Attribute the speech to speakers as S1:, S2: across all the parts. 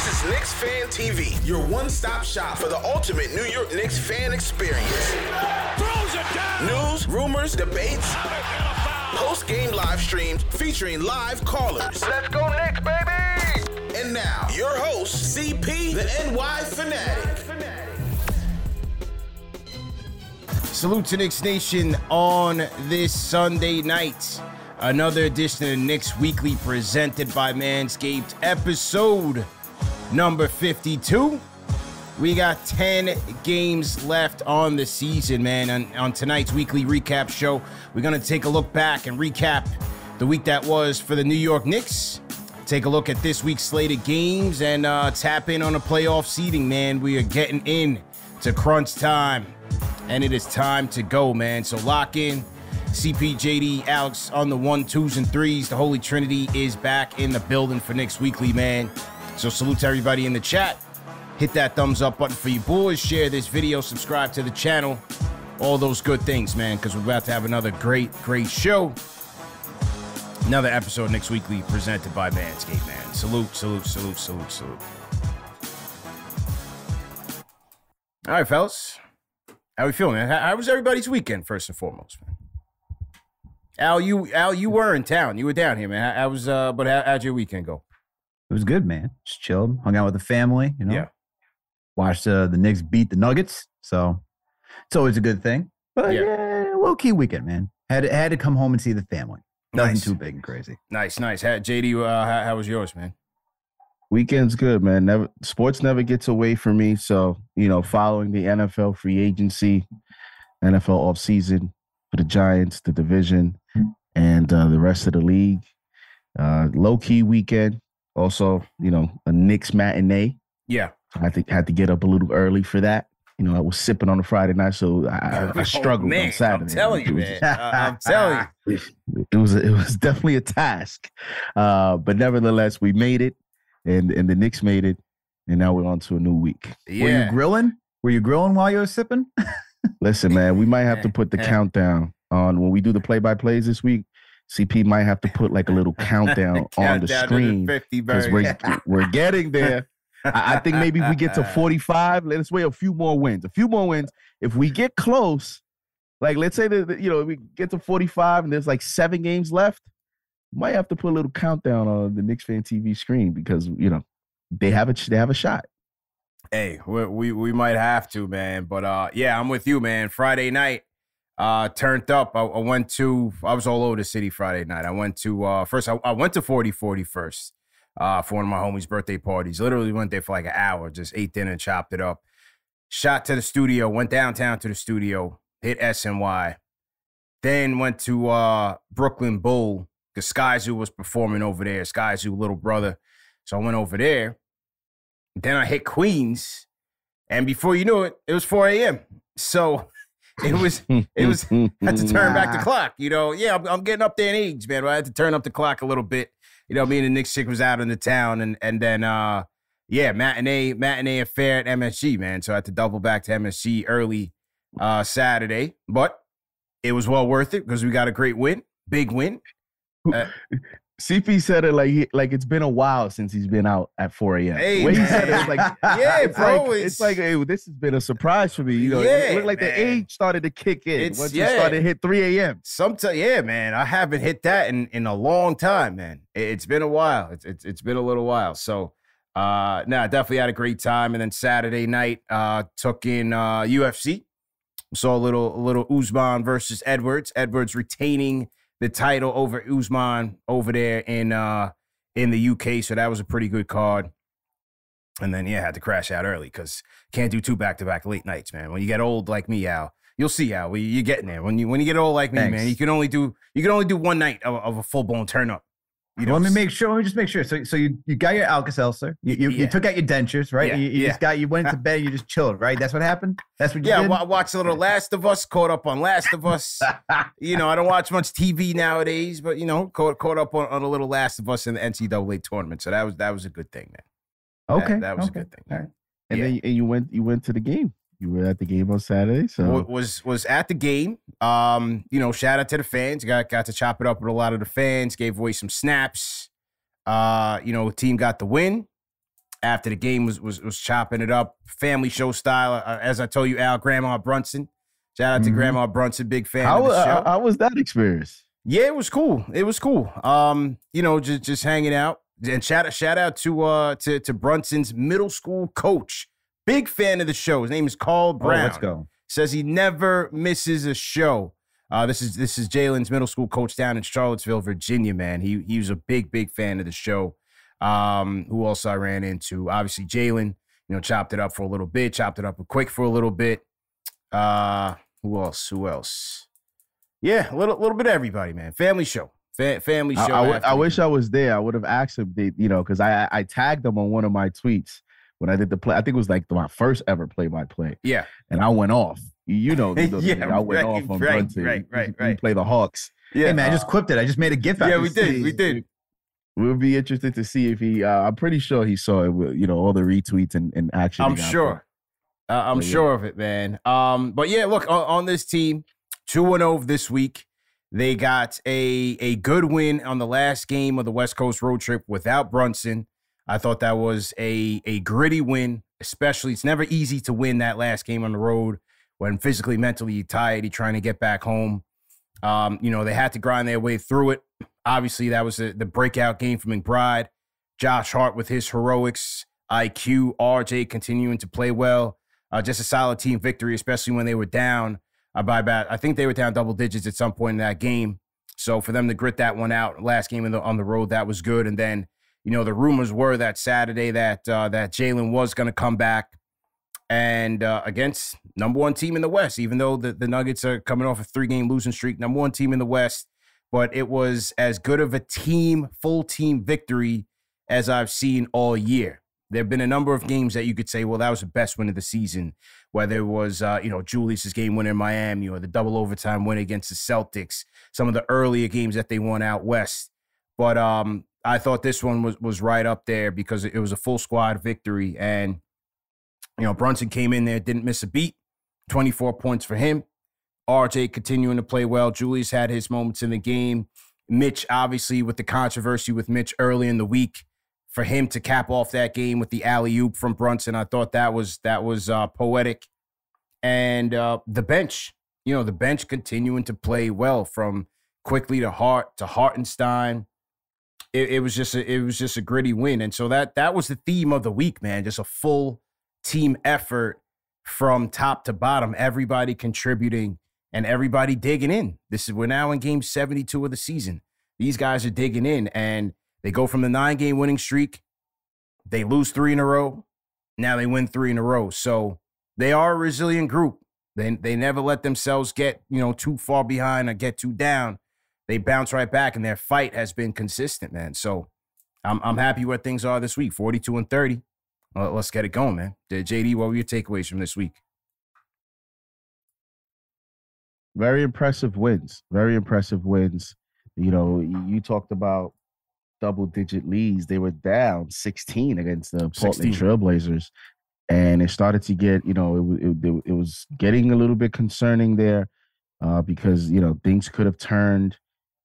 S1: This is Knicks Fan TV, your one-stop shop for the ultimate New York Knicks fan experience. News, rumors, debates, post-game live streams featuring live callers. Let's go Knicks, baby! And now, your host, CP, the NY Fanatic.
S2: Salute to Knicks Nation on this Sunday night. Another edition of Knicks Weekly presented by Manscaped, episode number 52. We got 10 games left on the season, man. On, on tonight's weekly recap show, we're going to take a look back and recap the week that was for the New York Knicks. Take a look at this week's slated games and uh, tap in on the playoff seeding, man. We are getting in to crunch time and it is time to go, man. So lock in. CPJD, Alex on the one, twos, and threes. The Holy Trinity is back in the building for Knicks Weekly, man. So salute to everybody in the chat. Hit that thumbs up button for you boys. Share this video. Subscribe to the channel. All those good things, man, because we're about to have another great, great show. Another episode Knicks Weekly presented by Manscaped, man. Salute, salute, salute, salute, salute. All right, fellas. How we feeling, man? How, was everybody's weekend, first and foremost, man? Al, you Al, you were in town. You were down here, man. How, how was uh but how, how'd your weekend go?
S3: It was good, man. Just chilled, hung out with the family, you know.
S2: Yeah.
S3: Watched uh, the Knicks beat the Nuggets, so it's always a good thing. But
S2: Yeah.
S3: yeah, low key weekend, man. Had to, had to come home and see the family. Nothing
S2: Nice.
S3: too big and crazy.
S2: Nice, nice. How, JD, uh, how, how was yours, man?
S4: Weekend's good, man. Never sports never gets away from me. So, you know, following the NFL free agency, NFL offseason for the Giants, the division, and uh, the rest of the league. Uh, low key weekend. Also, you know, a Knicks matinee.
S2: Yeah.
S4: I had to had to get up a little early for that. You know, I was sipping on a Friday night, so I, I, I
S2: Oh,
S4: struggled
S2: man,
S4: on Saturday.
S2: I'm telling you,
S4: It
S2: man. Uh, I'm telling you.
S4: it was it was definitely a task, uh, but nevertheless, we made it, and and the Knicks made it, and now we're on to a new week.
S3: Were you grilling? Were you grilling while you were sipping?
S4: Listen, man, we might have to put the countdown on when we do the play by plays this week. CP might have to put like a little countdown on the screen because we're we're getting there. I, I think maybe if we get to 45, let's wait a few more wins. A few more wins. If we get close, like let's say that that, you know we get to 45 and there's like seven games left, might have to put a little countdown on the Knicks fan TV screen because you know they have a they have a shot.
S2: Hey, we, we we might have to, man. But uh, yeah, I'm with you, man. Friday night, uh, turned up. I, I went to. I was all over the city Friday night. I went to uh, first. I, I went to 40 40 first, uh, for one of my homies' birthday parties. Literally went there for like an hour. Just ate dinner, chopped it up. Shot to the studio. Went downtown to the studio. Hit SNY. Then went to uh Brooklyn Bowl because Skyzoo was performing over there. Skyzoo, little brother. So I went over there. Then I hit Queens, and before you knew it, it was 4 a.m. So it was it was had to turn back the clock. You know, yeah, I'm, I'm getting up there in age, man. But I had to turn up the clock a little bit. You know, me and the Knicks chick was out in the town, and and then uh yeah, matinee matinee affair at MSG, man. So I had to double back to MSG early uh Saturday, but it was well worth it because we got a great win, big win. Uh,
S4: CP said it like he, like it's been a while since he's been out at 4 a.m.
S2: Hey,
S4: When he said it, it was like
S2: Yeah,
S4: it's
S2: bro,
S4: Like,
S2: it's-
S4: it's, like hey, this has been a surprise for me. You know, it
S2: Yeah,
S4: looked like
S2: man.
S4: the age started to kick in
S2: It's-
S4: once
S2: yeah.
S4: it started to hit 3 a.m.
S2: Sometimes, yeah, man, I haven't hit that in in a long time, man. It, it's been a while. It's, it's it's been a little while. So, uh, no, definitely had a great time. And then Saturday night, uh, took in uh UFC. Saw a little a little Usman versus Edwards. Edwards retaining the title over Usman over there in uh in the UK. So that was a pretty good card. And then yeah, had to crash out early because can't do two back to back late nights, man. When you get old like me, Al, you'll see Al. You're getting there. When you when you get old like me, man, you can only do you can only do one night of, of a full blown turn up. You know,
S3: let me make sure. Let me just make sure. So, so you, you got your Alka Seltzer. You, you,
S2: Yeah.
S3: you took out your dentures, right?
S2: Yeah,
S3: You, you
S2: yeah.
S3: just got. You went to bed. You just chilled, right? That's what happened. That's what you
S2: Yeah,
S3: did.
S2: wa- watch a little Last of Us. Caught up on Last of Us. you know, I don't watch much TV nowadays, but you know, caught caught up on, on a little Last of Us in the NCAA tournament. So that was that was a good thing, man. That-
S3: okay,
S2: that, was
S3: okay.
S2: a good thing.
S3: All right.
S4: And then and you went you went to the game. You were at the game on Saturday. So
S2: wa- was was at the game. Um, you know, shout out to the fans. Got got to chop it up with a lot of the fans. Gave away some snaps. Uh, you know, team got the win. After the game was was was chopping it up, family show style. Uh, as I told you, Al, Grandma Brunson. Shout out to
S3: Mhm.
S2: Grandma Brunson, big fan
S4: how,
S2: of the show.
S4: uh, how was that experience?
S2: Yeah, it was cool. It was cool. Um, you know, just just hanging out. And shout out shout out to uh to to Brunson's middle school coach. Big fan of the show. His name is Carl
S3: Oh,
S2: Brown.
S3: let's go.
S2: Says he never misses a show. Uh, this is this is Jalen's middle school coach down in Charlottesville, Virginia. Man, he he was a big big fan of the show. Um, who else I ran into? Obviously Jalen. You know, chopped it up for a little bit. Chopped it up with quick for a little bit. Uh, who else? Who else? Yeah, a little little bit of everybody, man. Family show, Fa- family show.
S4: I w-
S2: after
S4: I wish. I was there. I would have asked him, they, you know, because I, I I tagged him on one of my tweets when I did the play. I think it was like my first ever play by play,
S2: Yeah,
S4: and I went off. You- know, the- the-
S2: Yeah,
S4: I went
S2: right,
S4: off on
S2: right,
S4: Brunson.
S2: right, right,
S4: We- we play the Hawks.
S2: yeah.
S3: Hey man, I just clipped it. I just made a gif. out of
S2: it.
S3: yeah, we
S2: did, we did.
S4: We'll be interested to see if he. Uh, I'm pretty sure he saw it. With, you know, all the retweets and, and action.
S2: I'm sure. Uh, I'm
S4: But yeah.
S2: sure of it, man. Um, but yeah, look on, on this team, two and zero this week. They got a a good win on the last game of the West Coast road trip without Brunson. I thought that was a a gritty win, especially it's never easy to win that last game on the road when physically, mentally you're tired, you're trying to get back home. Um, you know, they had to grind their way through it. Obviously, that was the, the breakout game for McBride. Josh Hart with his heroics, IQ, RJ continuing to play well. Uh, just a solid team victory, especially when they were down uh, by about, I think they were down double digits at some point in that game. So for them to grit that one out, last game the, on the road, that was good. And then, you know, the rumors were that Saturday that uh, that Jalen was going to come back and uh, against number one team in the West, even though the, the Nuggets are coming off a three game losing streak, number one team in the West. But it was as good of a team, full team victory as I've seen all year. There have been a number of games that you could say, well, that was the best win of the season. Whether it was, uh, you know, Julius's game winner in Miami or the double overtime win against the Celtics, some of the earlier games that they won out west. But um, I thought this one was was right up there because it was a full squad victory, and you know Brunson came in there, didn't miss a beat, twenty four points for him. RJ continuing to play well. Julius had his moments in the game. Mitch, obviously, with the controversy with Mitch early in the week, for him to cap off that game with the alley oop from Brunson, I thought that was that was uh, poetic. And uh, the bench, you know, the bench continuing to play well from Quickley to Hart to Hartenstein. It, it was just a, it was just a gritty win, and so that that was the theme of the week, man. Just a full team effort from top to bottom, everybody contributing and everybody digging in. This is we're now in game 72 of the season. These guys are digging in and they go from the nine game winning streak. They lose three in a row. Now they win three in a row. So they are a resilient group. They they never let themselves get, you know, too far behind or get too down. They bounce right back and their fight has been consistent, man. So I'm I'm happy where things are this week. 42 and 30. Well, let's get it going, man. JD, what were your takeaways from this week?
S4: very impressive wins. Very impressive wins. You know, you- talked about double digit leads. They were down 16 against the
S2: 16.
S4: Portland Trailblazers. And it started to get, you know, it, it, it was getting a little bit concerning there uh, because, you know, things could have turned.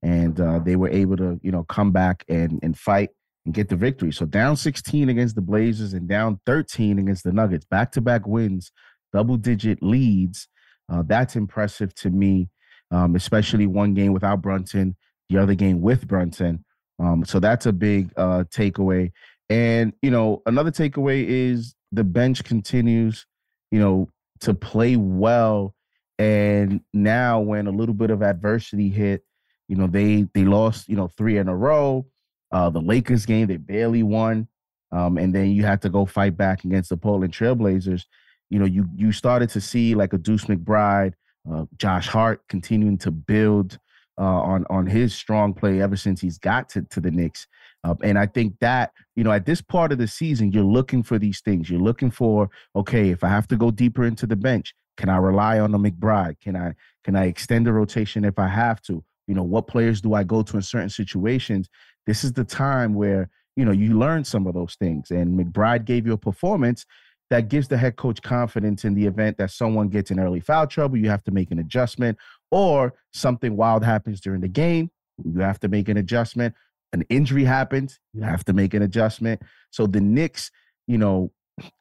S4: And uh, they were able to you know come back and and fight and get the victory. So down 16 against the Blazers and down 13 against the Nuggets, back to back wins, double digit leads. Uh, that's impressive to me, um, especially one game without Brunson, the other game with Brunson. Um, so that's a big uh, takeaway. And you know, another takeaway is the bench continues, you know, to play well. And now, when a little bit of adversity hit, you know, they they lost, you know, three in a row. Uh, the Lakers game, they barely won. Um, and then you had to go fight back against the Portland Trailblazers. You know, you you started to see like a Deuce McBride, uh, Josh Hart continuing to build uh, on on his strong play ever since he's got to, to the Knicks. Uh, and I think that, you know, at this part of the season, you're looking for these things. You're looking for, okay, if I have to go deeper into the bench, can I rely on the McBride? Can I can I extend the rotation if I have to? You know, what players do I go to in certain situations? This is the time where, you know, you learn some of those things. And McBride gave you a performance that gives the head coach confidence in the event that someone gets in early foul trouble, you have to make an adjustment, or something wild happens during the game, you have to make an adjustment. An injury happens, you have to make an adjustment. So the Knicks, you know,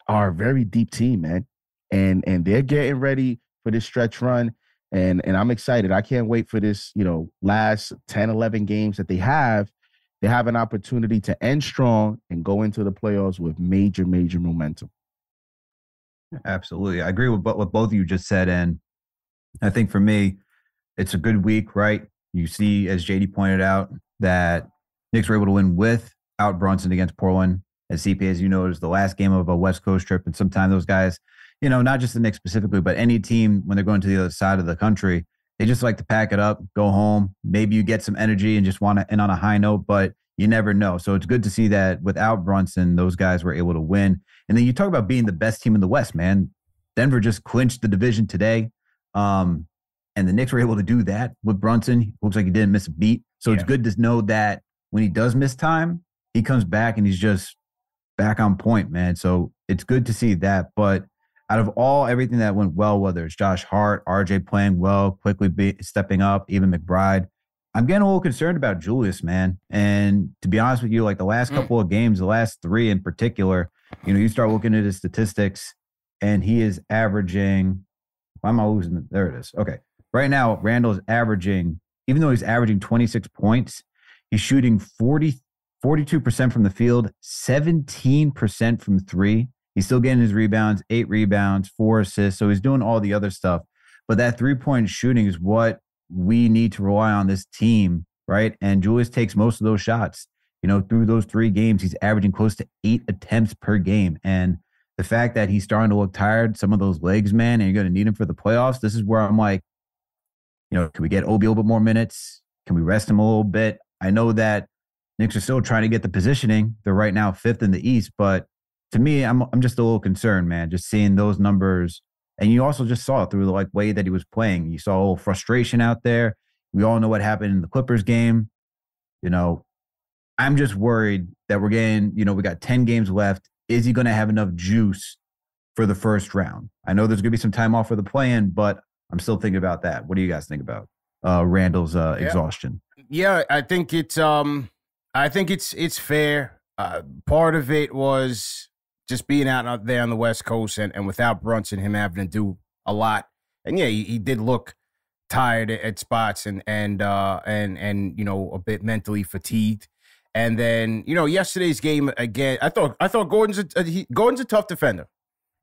S4: are a very deep team, man. And and they're getting ready for this stretch run. And and I'm excited. I can't wait for this, you know, last 10, 11 games that they have. They have an opportunity to end strong and go into the playoffs with major, major momentum.
S3: Absolutely. I agree with what both of you just said. And I think for me, it's a good week, right? You see, as JD pointed out, that Knicks were able to win without Brunson against Portland. As CP, as you know, is the last game of a West Coast trip. And sometimes those guys, you know, not just the Knicks specifically, but any team when they're going to the other side of the country, they just like to pack it up, go home. Maybe you get some energy and just want to end on a high note, but you never know. So it's good to see that without Brunson, those guys were able to win. And then you talk about being the best team in the West, man. Denver just clinched the division today. Um, and the Knicks were able to do that with Brunson. Looks like he didn't miss a beat. So yeah. it's good to know that when he does miss time, he comes back and he's just back on point, man. So it's good to see that. But out of all everything that went well, whether it's Josh Hart, RJ playing well, quickly be, stepping up, even McBride, I'm getting a little concerned about Julius, man. And to be honest with you, like the last mm. couple of games, the last three in particular, you know, you start looking at his statistics, and he is averaging. Why am I losing? There it is. Okay. Right now, Randle is averaging, even though he's averaging 26 points, he's shooting 40, 42% from the field, 17% from three. He's still getting his rebounds, eight rebounds, four assists. So he's doing all the other stuff. But that three point shooting is what we need to rely on this team, right? And Julius takes most of those shots. You know, through those three games, he's averaging close to eight attempts per game. And the fact that he's starting to look tired, some of those legs, man, and you're going to need him for the playoffs. This is where I'm like, you know, can we get Obi a little bit more minutes? Can we rest him a little bit? I know that Knicks are still trying to get the positioning. They're right now fifth in the East, but to me, I'm I'm just a little concerned, man. Just seeing those numbers, and you also just saw it through the like way that he was playing. You saw a little frustration out there. We all know what happened in the Clippers game. You know, I'm just worried that we're getting, you know, we got 10 games left. Is he going to have enough juice for the first round? I know there's going to be some time off for the play in, but I'm still thinking about that. What do you guys think about uh, Randle's uh, yeah. exhaustion?
S2: Yeah, I think it's um I think it's it's fair. Uh, part of it was just being out there on the West Coast and, and without Brunson, him having to do a lot. And yeah, he, he did look tired at spots and and uh and and you know a bit mentally fatigued. And then you know yesterday's game again. I thought I thought Gordon's a, a he, Gordon's a tough defender,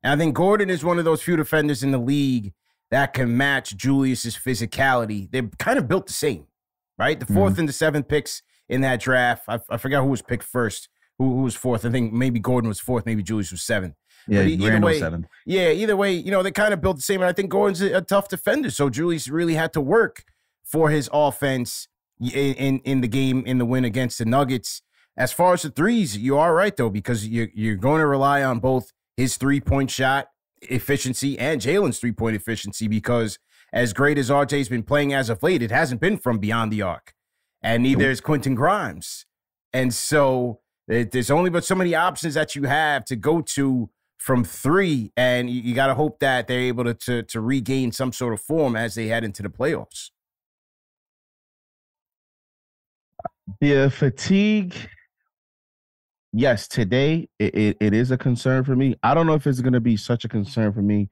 S2: and I think Gordon is one of those few defenders in the league that can match Julius's physicality. They're kind of built the same, right? The 4th mm-hmm. and the seventh picks in that draft. I, I forgot who was picked first. Who, who, was fourth? I think maybe Gordon was fourth. Maybe Julius was seventh.
S3: Yeah, either way, seven.
S2: Yeah, either way, you know they kind of built the same. And I think Gordon's a, a tough defender, so Julius really had to work for his offense in, in, in the game in the win against the Nuggets. As far as the threes, you are right though because you're you're going to rely on both his three point shot efficiency and Jalen's three point efficiency because as great as RJ's been playing as of late, it hasn't been from beyond the arc, and neither is Quentin Grimes, and so there's only but so many options that you have to go to from three, and you, you got to hope that they're able to, to to regain some sort of form as they head into the playoffs.
S4: Yeah, fatigue. Yes, today it, it, it is a concern for me. I don't know if it's going to be such a concern for me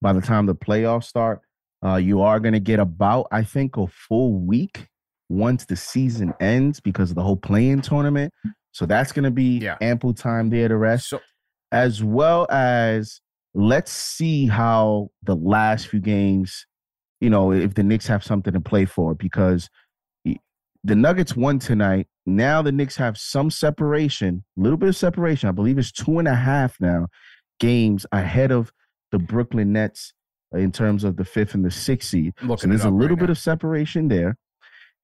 S4: by the time the playoffs start. Uh, you are going to get about, I think, a full week once the season ends because of the whole play in tournament. So that's going to be yeah. ample time there to rest, so, as well as let's see how the last few games, you know, if the Knicks have something to play for because the Nuggets won tonight. Now the Knicks have some separation, a little bit of separation. I believe it's two and a half now games ahead of the Brooklyn Nets in terms of the fifth and the sixth seed. Looking so there's a little right bit now. of separation there.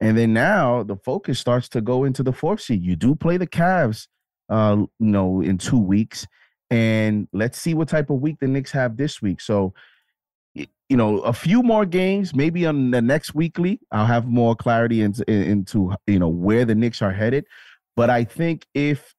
S4: And then now the focus starts to go into the fourth seed. You do play the Cavs, uh, you know, in two weeks, and let's see what type of week the Knicks have this week. So, you know, a few more games, maybe on the next weekly, I'll have more clarity into, into you know where the Knicks are headed. But I think if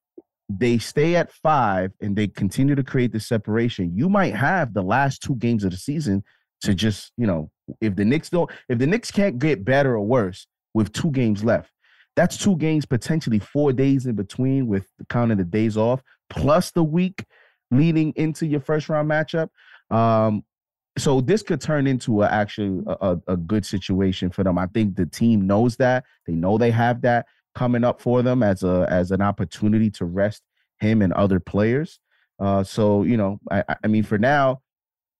S4: they stay at five and they continue to create the separation, you might have the last two games of the season to just, you know, if the Knicks don't, if the Knicks can't get better or worse with two games left, that's two games potentially four days in between with counting the days off plus the week leading into your first round matchup. Um, so this could turn into a, actually a, a good situation for them. I think the team knows that they know they have that coming up for them as a as an opportunity to rest him and other players. Uh, so you know, I, I mean, for now,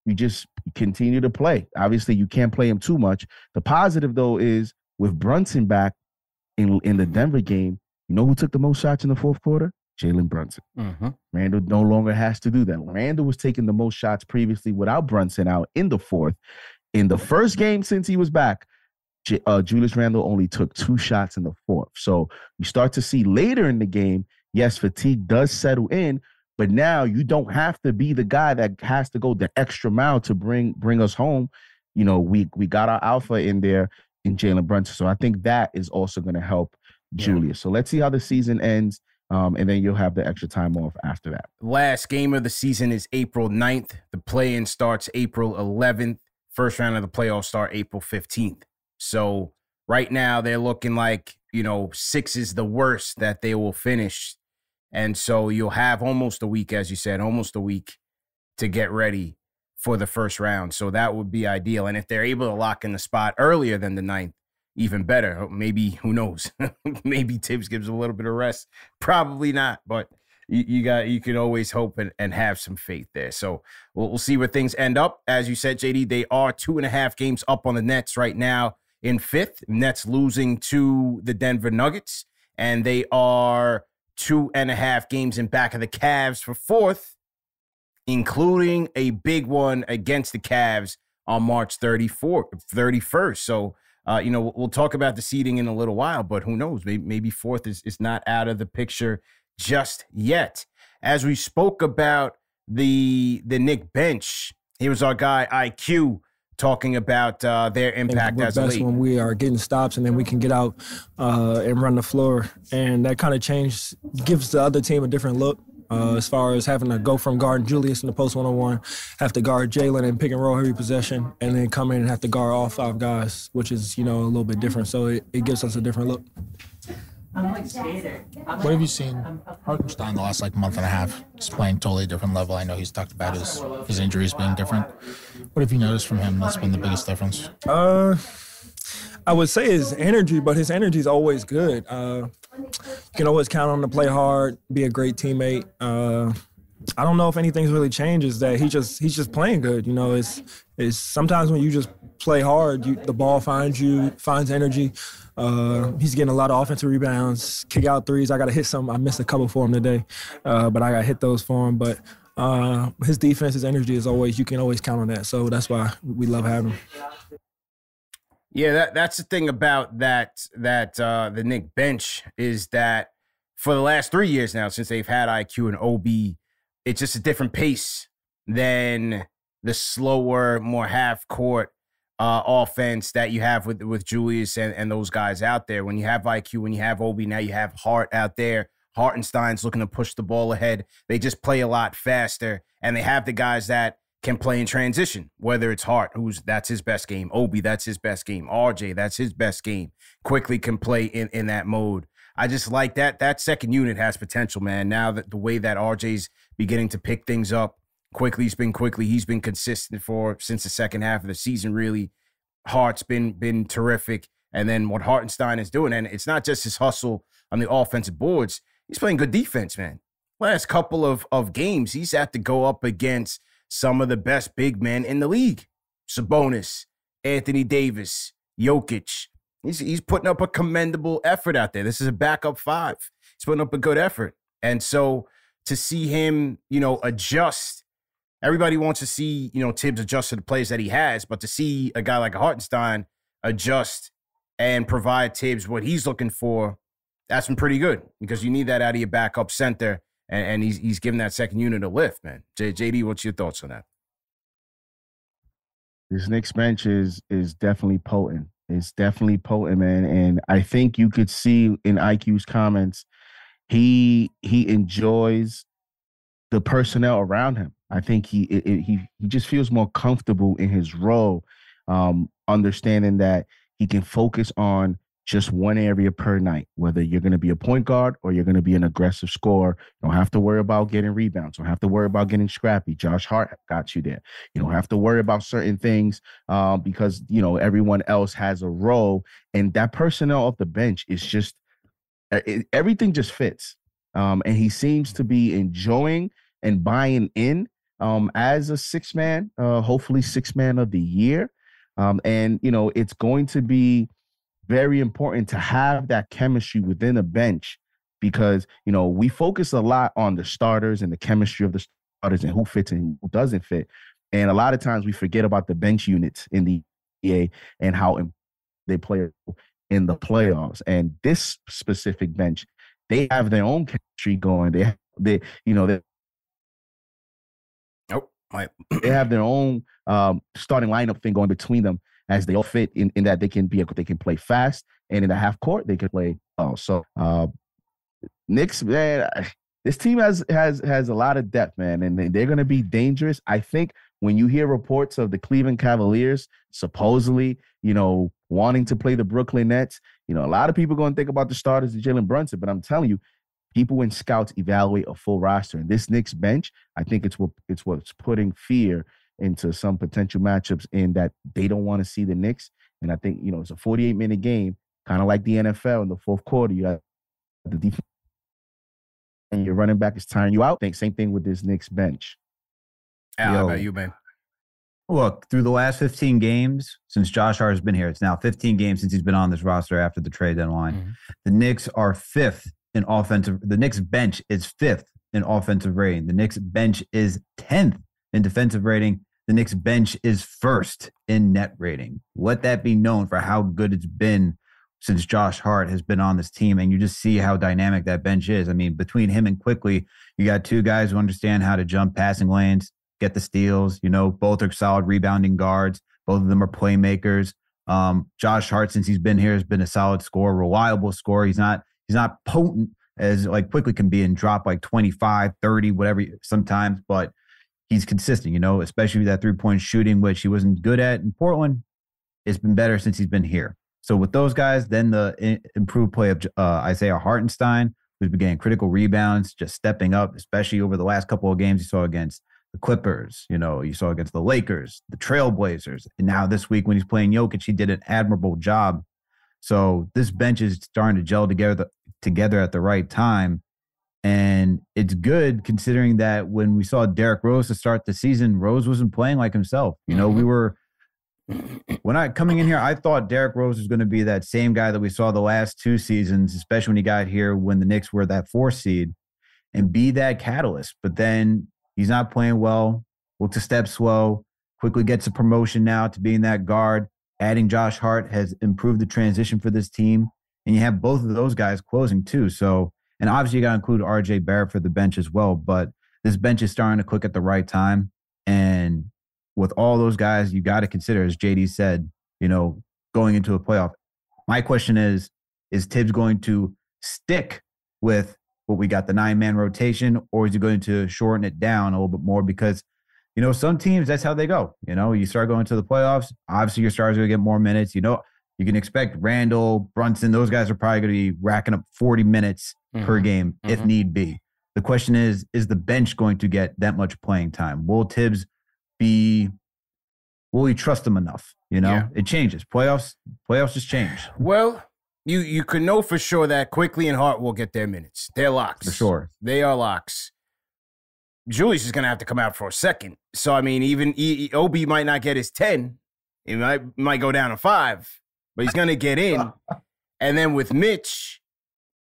S4: you just continue to play. Obviously, you can't play him too much. The positive though is with Brunson back in in the Denver game. You know who took the most shots in the fourth quarter? Jalen Brunson. Mm-hmm. Randle no longer has to do that. Randle was taking the most shots previously without Brunson out in the fourth. In the first game since he was back, uh, Julius Randle only took two shots in the fourth. So you start to see later in the game, yes, fatigue does settle in, but now you don't have to be the guy that has to go the extra mile to bring bring us home. You know, we we got our alpha in there in Jalen Brunson. So I think that is also going to help Julius. Yeah. So let's see how the season ends. Um, and then you'll have the extra time off after that.
S2: Last game of the season is April 9th. The play in starts April 11th. First round of the playoffs start April 15th. So right now they're looking like, you know, six is the worst that they will finish. And so you'll have almost a week, as you said, almost a week to get ready for the first round. So that would be ideal. And if they're able to lock in the spot earlier than the ninth, even better. Oh, maybe, who knows? Maybe Thibs gives a little bit of rest. Probably not, but you, you got you can always hope and, and have some faith there. So we'll, we'll see where things end up. As you said, JD, they are two and a half games up on the Nets right now in fifth. Nets losing to the Denver Nuggets, and they are two and a half games in back of the Cavs for fourth, including a big one against the Cavs on March 34th, 31st. So, uh, you know, we'll talk about the seeding in a little while, but who knows? Maybe, maybe fourth is, is not out of the picture just yet. As we spoke about the the Knick bench, here was our guy IQ talking about uh, their impact as
S5: best when we are getting stops and then we can get out uh, and run the floor, and that kind of change gives the other team a different look. Uh, as far as having to go from guarding Julius in the post one on one, have to guard Jalen and pick and roll every possession, and then come in and have to guard all five guys, which is you know a little bit different. So it, it gives us a different look.
S6: What have you seen Hartenstein the last like month and a half? Just playing totally different level. I know he's talked about his his injuries being different. What have you noticed from him that's been the biggest difference?
S5: Uh, I would say his energy, but his energy is always good. Uh, you can always count on him to play hard, be a great teammate. Uh, I don't know if anything's really changed. Is that he just he's just playing good. You know, it's it's sometimes when you just play hard, you, the ball finds you, finds energy. Uh, he's getting a lot of offensive rebounds, kick out threes. I got to hit some. I missed a couple for him today, uh, but I got to hit those for him. But uh, his defense, his energy is always, you can always count on that. So that's why we love having him.
S2: Yeah, that, that's the thing about that that uh, the Knick bench is that for the last three years now, since they've had IQ and Obi, it's just a different pace than the slower, more half court uh, offense that you have with with Julius and, and those guys out there. When you have IQ, when you have Obi, now you have Hart out there. Hartenstein's looking to push the ball ahead. They just play a lot faster, and they have the guys that can play in transition. Whether it's Hart, who's that's his best game, Obi, that's his best game, RJ, that's his best game. Quickley can play in in that mode. I just like that that second unit has potential, man. Now that the way that RJ's beginning to pick things up, Quickley's been quickly, he's been consistent for since the second half of the season. Really, Hart's been been terrific, and then what Hartenstein is doing, and it's not just his hustle on the offensive boards. He's playing good defense, man. Last couple of of games, he's had to go up against some of the best big men in the league: Sabonis, Anthony Davis, Jokic. He's he's putting up a commendable effort out there. This is a backup five. He's putting up a good effort, and so to see him, you know, adjust. Everybody wants to see, you know, Thibs adjust to the plays that he has, but to see a guy like Hartenstein adjust and provide Thibs what he's looking for, that's been pretty good because you need that out of your backup center, and, and he's he's giving that second unit a lift, man. J, JD, what's your thoughts on that?
S4: This Knicks bench is is definitely potent. It's definitely potent, man. And I think you could see in IQ's comments, he he enjoys the personnel around him. I think he it, it, he he just feels more comfortable in his role, um, understanding that he can focus on just one area per night, whether you're going to be a point guard or you're going to be an aggressive scorer. You don't have to worry about getting rebounds. You don't have to worry about getting scrappy. Josh Hart got you there. You don't have to worry about certain things um, because, you know, everyone else has a role. And that personnel off the bench is just, it, everything just fits. Um, and he seems to be enjoying and buying in um, as a six man, uh, hopefully six man of the year. Um, and, you know, it's going to be, very important to have that chemistry within a bench because you know we focus a lot on the starters and the chemistry of the starters and who fits and who doesn't fit. And a lot of times we forget about the bench units in the EA and how they play in the playoffs. And this specific bench they have their own chemistry going. They they you know they
S2: Nope. My-
S4: they have their own um, starting lineup thing going between them as they all fit in, in that they can be they can play fast and in the half court they can play oh so uh Knicks man this team has has has a lot of depth man and they're going to be dangerous. I think when you hear reports of the Cleveland Cavaliers supposedly you know wanting to play the Brooklyn Nets you know a lot of people going to think about the starters of Jalen Brunson but I'm telling you people when scouts evaluate a full roster and this Knicks bench I think it's what it's what's putting fear into some potential matchups in that they don't want to see the Knicks. And I think, you know, it's a 48 minute game, kind of like the NFL in the fourth quarter. You got the defense and your running back is tiring you out. I think same thing with this Knicks bench.
S2: Al, how about you, man?
S3: Look, through the last 15 games since Josh Hart has been here, it's now 15 games since he's been on this roster after the trade deadline. Mm-hmm. The Knicks are fifth in offensive. The Knicks bench is fifth in offensive rating. The Knicks bench is 10th in defensive rating. The Knicks bench is first in net rating. Let that be known for how good it's been since Josh Hart has been on this team. And you just see how dynamic that bench is. I mean, between him and Quickley, you got two guys who understand how to jump passing lanes, get the steals. You know, both are solid rebounding guards. Both of them are playmakers. Um, Josh Hart, since he's been here, has been a solid scorer, reliable scorer. He's not he's not potent as like Quickley can be and drop like 25, 30, whatever sometimes, but he's consistent, you know, especially that three point shooting, which he wasn't good at in Portland. It's been better since he's been here. So with those guys, then the improved play of uh, Isaiah Hartenstein, who's been getting critical rebounds, just stepping up, especially over the last couple of games you saw against the Clippers, you know, you saw against the Lakers, the Trailblazers. And now this week when he's playing Jokic, he did an admirable job. So this bench is starting to gel together together at the right time. And it's good considering that when we saw Derrick Rose to start the season, Rose wasn't playing like himself. You know, mm-hmm. we were when I coming in here, I thought Derrick Rose was going to be that same guy that we saw the last two seasons, especially when he got here when the Knicks were that four seed, and be that catalyst. But then he's not playing well. Looks a step slow. Quickley gets a promotion now to being that guard. Adding Josh Hart has improved the transition for this team, and you have both of those guys closing too. So and obviously, you got to include RJ Barrett for the bench as well. But this bench is starting to click at the right time. And with all those guys, you got to consider, as JD said, you know, going into a playoff. My question is Is Thibs going to stick with what we got the nine man rotation, or is he going to shorten it down a little bit more? Because, you know, some teams, that's how they go. You know, you start going to the playoffs, obviously your stars are going to get more minutes. You know, You can expect Randle, Brunson, those guys are probably going to be racking up 40 minutes mm-hmm. per game mm-hmm. if need be. The question is, is the bench going to get that much playing time? Will Thibs be will we trust them enough? You know, yeah. it changes. Playoffs, playoffs just change.
S2: Well, you you can know for sure that Quickley and Hart will get their minutes. They're locks.
S3: For sure.
S2: They are locks. Julius is going to have to come out for a second. So, I mean, even e- Obi might not get his 10. He might, might go down to five, but he's going to get in. and then with Mitch,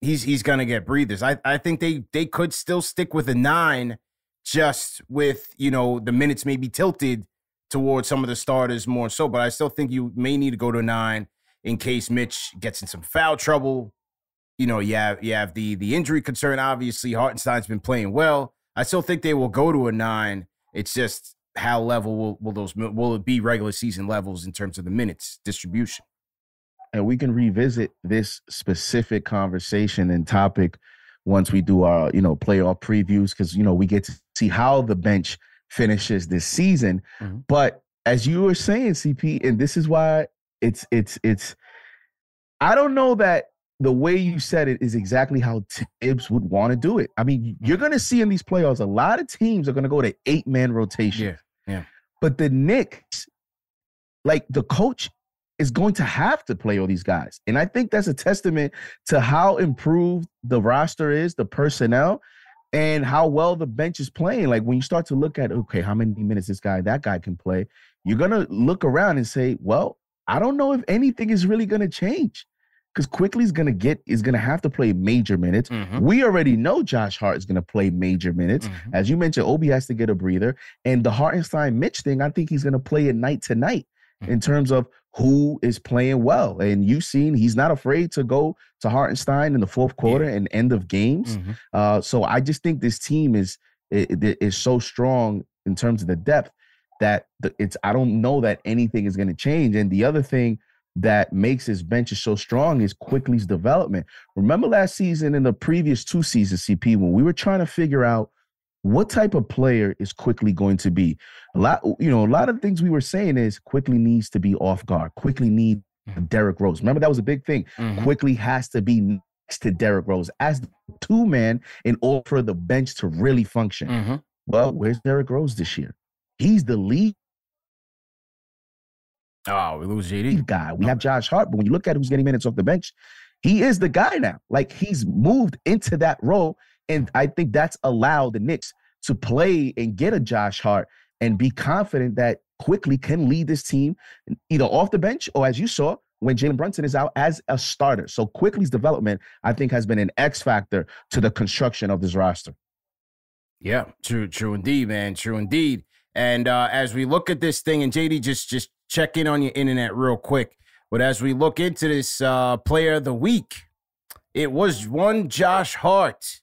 S2: he's he's going to get breathers. I, I think they they could still stick with a nine just with, you know, the minutes maybe tilted towards some of the starters more so. But I still think you may need to go to nine in case Mitch gets in some foul trouble. You know, you have you have the the injury concern. Obviously, Hartenstein's been playing well. I still think they will go to a nine. It's just how level will, will those will it be regular season levels in terms of the minutes distribution.
S4: And we can revisit this specific conversation and topic once we do our you know playoff previews because you know we get to see how the bench finishes this season. Mm-hmm. But as you were saying, CP, and this is why it's it's it's I don't know that the way you said it is exactly how Thibs would want to do it. I mean, you're going to see in these playoffs a lot of teams are going to go to eight man rotation.
S2: Yeah, yeah.
S4: But the Knicks, like the coach, is going to have to play all these guys, and I think that's a testament to how improved the roster is, the personnel, and how well the bench is playing. Like when you start to look at, okay, how many minutes this guy, that guy can play, you're gonna look around and say, well, I don't know if anything is really gonna change. Because Quickley's gonna get is gonna have to play major minutes. Mm-hmm. We already know Josh Hart is gonna play major minutes. Mm-hmm. As you mentioned, Obi has to get a breather. And the Hartenstein Mitch thing, I think he's gonna play it night to night mm-hmm. in terms of who is playing well. And you've seen he's not afraid to go to Hartenstein in the fourth quarter yeah. and end of games. Mm-hmm. Uh, so I just think this team is is so strong in terms of the depth that it's I don't know that anything is going to change. And the other thing that makes his bench so strong is Quickley's development. Remember last season and the previous two seasons, CP, when we were trying to figure out what type of player is Quickley going to be a lot you know a lot of things we were saying is Quickley needs to be off guard Quickley need mm-hmm. Derrick Rose remember that was a big thing mm-hmm. Quickley has to be next to Derrick Rose as two man in order for the bench to really function mm-hmm. well where's Derrick Rose this year he's the lead
S2: Oh, we lose JD
S4: guy. We have Josh Hart, but when you look at who's getting minutes off the bench, he is the guy now. Like he's moved into that role and I think that's allowed the Knicks to play and get a Josh Hart and be confident that Quickley can lead this team either off the bench or, as you saw, when Jalen Brunson is out as a starter. So Quickley's development, I think, has been an X factor to the construction of this roster.
S2: Yeah, true, true indeed, man. True indeed. And uh, as we look at this thing, and JD, just just check in on your internet real quick. But as we look into this uh, player of the week, it was one Josh Hart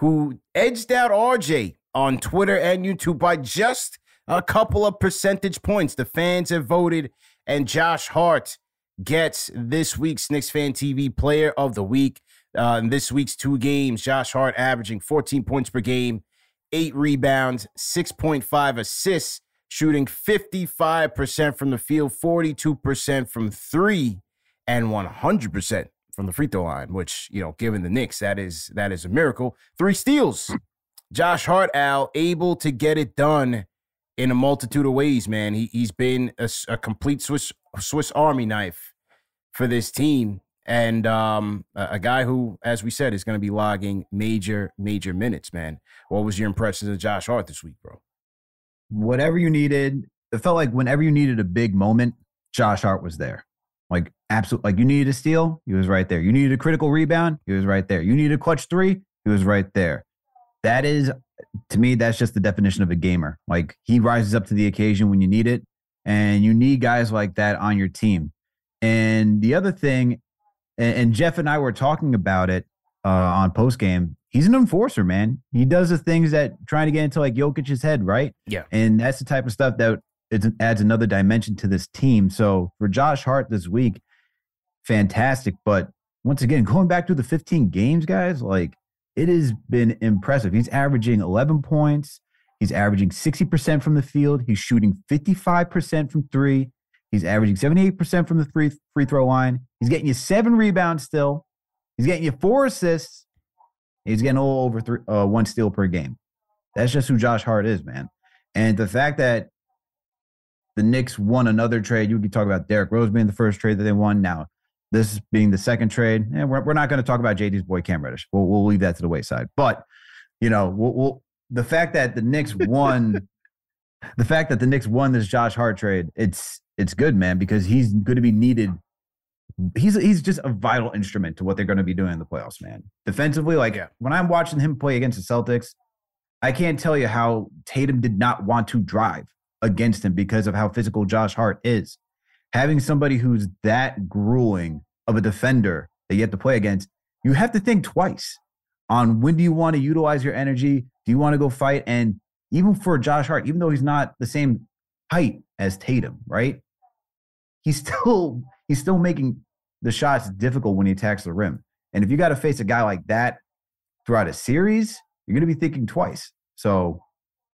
S2: who edged out RJ on Twitter and YouTube by just a couple of percentage points. The fans have voted, and Josh Hart gets this week's Knicks Fan TV Player of the Week. Uh, in this week's two games, Josh Hart averaging 14 points per game, eight rebounds, 6.5 assists, shooting 55% from the field, 42% from three, and 100% from the free throw line, which, you know, given the Knicks, that is that is a miracle. Three steals. Josh Hart, Al, able to get it done in a multitude of ways, man. He he's been a, a complete Swiss Swiss Army knife for this team. And um, a, a guy who, as we said, is going to be logging major, major minutes, man. What was your impressions of Josh Hart this week, bro?
S3: Whatever you needed, it felt like whenever you needed a big moment, Josh Hart was there. Like absolutely, like you needed a steal, he was right there. You needed a critical rebound, he was right there. You needed a clutch three, he was right there. That is, to me, that's just the definition of a gamer. Like he rises up to the occasion when you need it, and you need guys like that on your team. And the other thing, and, and Jeff and I were talking about it uh, on post game. He's an enforcer, man. He does the things that trying to get into like Jokic's head, right?
S2: Yeah.
S3: And that's the type of stuff that it adds another dimension to this team. So for Josh Hart this week, fantastic. But once again, going back to the 15 games, guys, like it has been impressive. He's averaging 11 points. He's averaging 60% from the field. He's shooting 55% from three. He's averaging 78% from the free, free throw line. He's getting you seven rebounds still. He's getting you four assists. He's getting all over three, uh, one steal per game. That's just who Josh Hart is, man. And the fact that the Knicks won another trade, you could talk about Derrick Rose being the first trade that they won. Now, this being the second trade, and we're, we're not going to talk about JD's boy Cam Reddish. We'll, we'll leave that to the wayside. But, you know, we'll, we'll, the fact that the Knicks won, the fact that the Knicks won this Josh Hart trade, it's it's good, man, because he's going to be needed. He's he's just a vital instrument to what they're going to be doing in the playoffs, man. Defensively, like
S2: Yeah.
S3: when I'm watching him play against the Celtics, I can't tell you how Tatum did not want to drive against him because of how physical Josh Hart is. Having somebody who's that grueling of a defender that you have to play against, you have to think twice on when do you want to utilize your energy? Do you want to go fight? And even for Josh Hart, even though he's not the same height as Tatum, right? He's still he's still making the shots difficult when he attacks the rim. And if you got to face a guy like that throughout a series, you're going to be thinking twice. So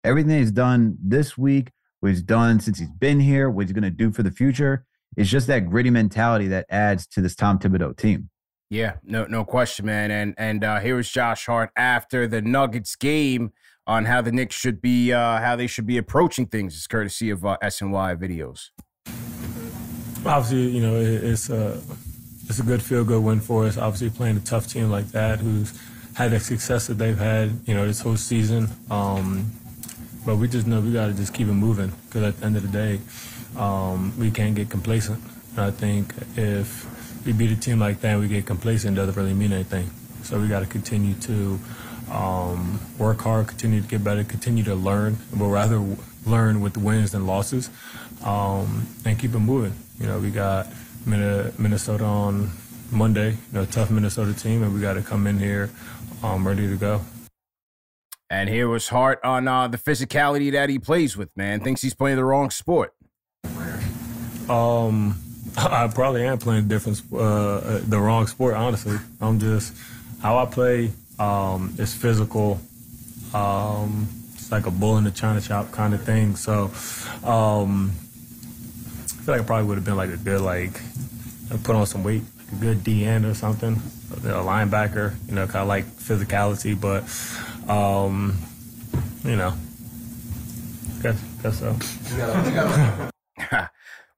S3: everything he's done this week, what he's done since he's been here, what he's going to do for the future, is just that gritty mentality that adds to this Tom Thibodeau team.
S2: Yeah, no, no question, man. And and uh, here was Josh Hart after the Nuggets game on how the Knicks should be, uh, how they should be approaching things. It's courtesy of uh, SNY videos.
S5: obviously, you know, it, it's a it's a good feel good win for us. Obviously, playing a tough team like that, who's had the success that they've had, you know, this whole season. Um, but we just know we got to just keep it moving because at the end of the day, um, we can't get complacent. And I think if we beat a team like that, and we get complacent, it doesn't really mean anything. So we got to continue to um, work hard, continue to get better, continue to learn, but rather learn with wins than losses, um, and keep it moving. You know, we got Minnesota on Monday, you know, tough Minnesota team, and we got to come in here um, ready to go.
S2: And here was Hart on uh, the physicality that he plays with, man. Thinks he's playing the wrong sport.
S5: Um, I probably am playing different, uh, the wrong sport. Honestly, I'm just how I play. Um, is physical. Um, it's like a bull in the china shop kind of thing. So, um, I feel like I probably would have been like a good like put on some weight, like a good D end or something, a linebacker. You know, kind of like physicality, but um, you know, guess guess so.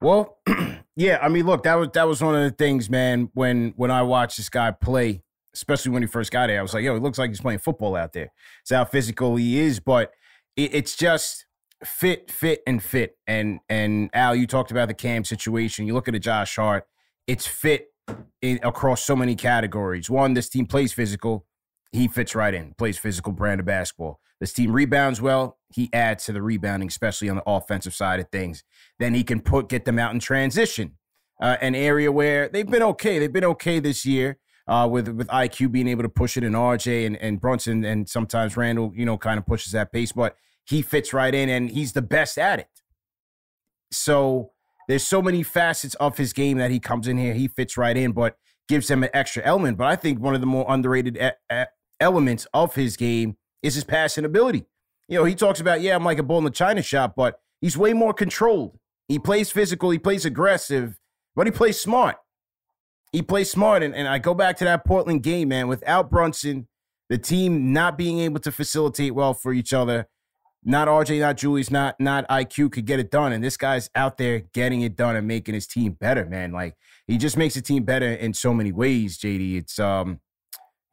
S2: well, yeah, I mean, look, that was that was one of the things, man. When when I watched this guy play, especially when he first got here, I was like, yo, it looks like he's playing football out there. It's how physical he is, but it, it's just fit, fit, and fit. And and Al, you talked about the Cam situation. You look at a Josh Hart, it's fit in, across so many categories. One, this team plays physical. He fits right in, plays physical brand of basketball. This team rebounds well. He adds to the rebounding, especially on the offensive side of things. Then he can put get them out in transition, uh, an area where they've been okay. They've been okay this year uh, with with IQ being able to push it, and RJ and, and Brunson and sometimes Randle, you know, kind of pushes that pace. But he fits right in, and he's the best at it. So there's so many facets of his game that he comes in here, he fits right in, but gives them an extra element. But I think one of the more underrated elements of his game is his passing ability. You know, he talks about, yeah, I'm like a bull in the china shop, but he's way more controlled. He plays physical, he plays aggressive, but he plays smart. He plays smart. And, and I go back to that Portland game, man. Without Brunson, the team not being able to facilitate well for each other, not RJ, not Julius, not not IQ could get it done. And this guy's out there getting it done and making his team better, man. Like he just makes the team better in so many ways, JD. It's um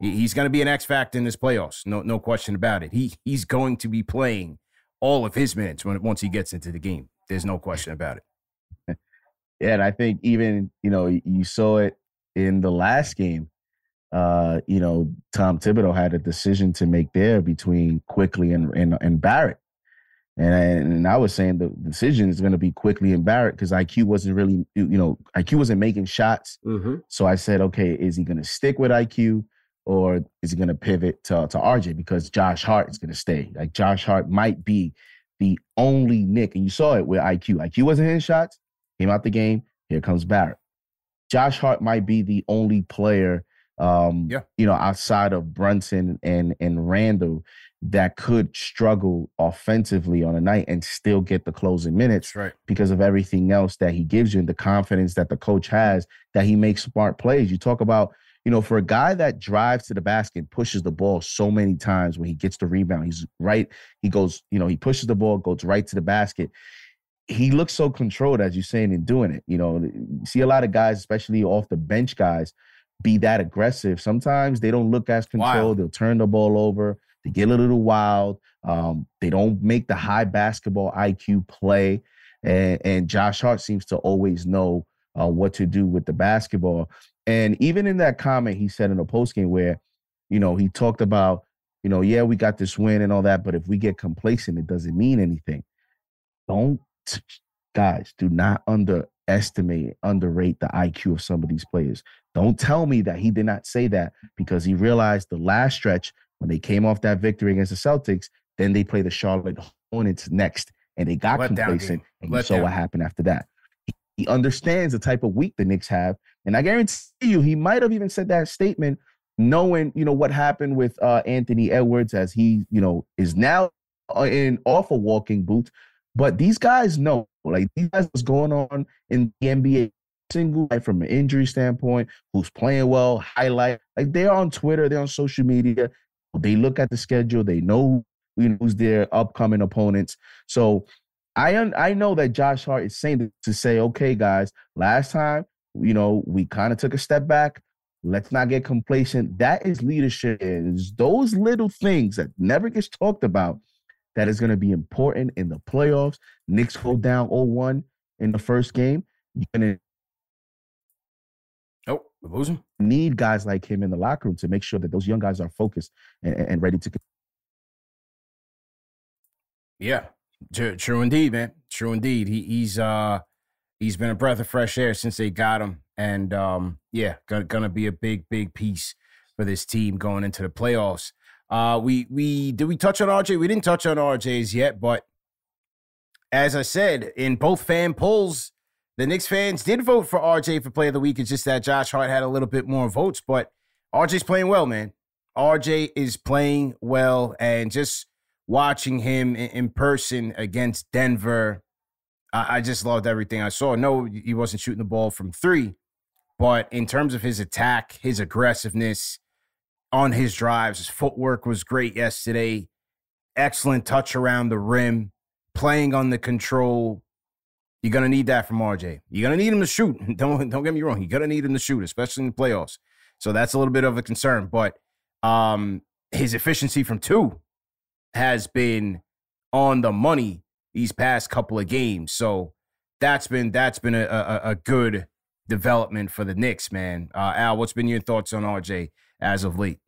S2: he- he's gonna be an X factor in this playoffs. No, no question about it. He he's going to be playing all of his minutes when once he gets into the game. There's no question about it.
S4: Yeah, and I think even you know you saw it in the last game. Uh, you know, Tom Thibodeau had a decision to make there between Quickley and and, and Barrett, and I, and I was saying the decision is going to be Quickley and Barrett because IQ wasn't really you know IQ wasn't making shots. So I said, okay, is he going to stick with IQ or is he going to pivot to to RJ because Josh Hart is going to stay? Like Josh Hart might be the only Knick, and you saw it with IQ. IQ wasn't hitting shots, came out the game. Here comes Barrett. Josh Hart might be the only player um,
S2: Yeah.
S4: you know, outside of Brunson and and Randle that could struggle offensively on a night and still get the closing minutes
S2: right.
S4: because of everything else that he gives you and the confidence that the coach has that he makes smart plays. You talk about, you know, for a guy that drives to the basket, pushes the ball so many times when he gets the rebound, he's right. He goes, you know, he pushes the ball, goes right to the basket. He looks so controlled, as you're saying, in doing it. You know, you see a lot of guys, especially off the bench guys, be that aggressive. Sometimes they don't look as controlled. They'll turn the ball over. They get a little wild. Um, they don't make the high basketball IQ play. And, and Josh Hart seems to always know uh, what to do with the basketball. And even in that comment he said in the postgame where, you know, he talked about, you know, yeah, we got this win and all that, but if we get complacent, it doesn't mean anything. Don't, guys, do not underestimate, underrate the IQ of some of these players. Don't tell me that he did not say that because he realized the last stretch when they came off that victory against the Celtics, then they play the Charlotte Hornets next, and they got
S2: Letdown
S4: complacent. And you saw
S2: Letdown.
S4: what happened after that. He, he understands the type of week the Knicks have, and I guarantee you, he might have even said that statement knowing you know what happened with uh, Anthony Edwards as he you know is now uh, in off a walking boot. But these guys know, like these guys what's going on in the NBA single like, from an injury standpoint, who's playing well, highlight. Like they're on Twitter, they're on social media. They look at the schedule, they know, you know who's their upcoming opponents. So I un- I know that Josh Hart is saying to say, okay, guys, last time, you know, we kind of took a step back. Let's not get complacent. That is leadership. Is those little things that never gets talked about that is going to be important in the playoffs. Knicks go down 0-1 in the first game. You're going to
S2: Oh, him.
S4: need guys like him in the locker room to make sure that those young guys are focused and, and ready to.
S2: Yeah, true, true indeed, man. True indeed. He, he's uh he's been a breath of fresh air since they got him, and um yeah, gonna gonna be a big big piece for this team going into the playoffs. Uh, we we did we touch on RJ? We didn't touch on RJ's yet, but as I said in both fan polls, the Knicks fans did vote for RJ for Player of the Week. It's just that Josh Hart had a little bit more votes, but RJ's playing well, man. RJ is playing well, and just watching him in person against Denver, I, I just loved everything I saw. No, he wasn't shooting the ball from three, but in terms of his attack, his aggressiveness on his drives, his footwork was great yesterday. Excellent touch around the rim, playing on the control. You're gonna need that from RJ. You're gonna need him to shoot. Don't don't get me wrong. You're gonna need him to shoot, especially in the playoffs. So that's a little bit of a concern. But um, his efficiency from two has been on the money these past couple of games. So that's been that's been a a, a good development for the Knicks, man. Uh, Al, what's been your thoughts on RJ as of late?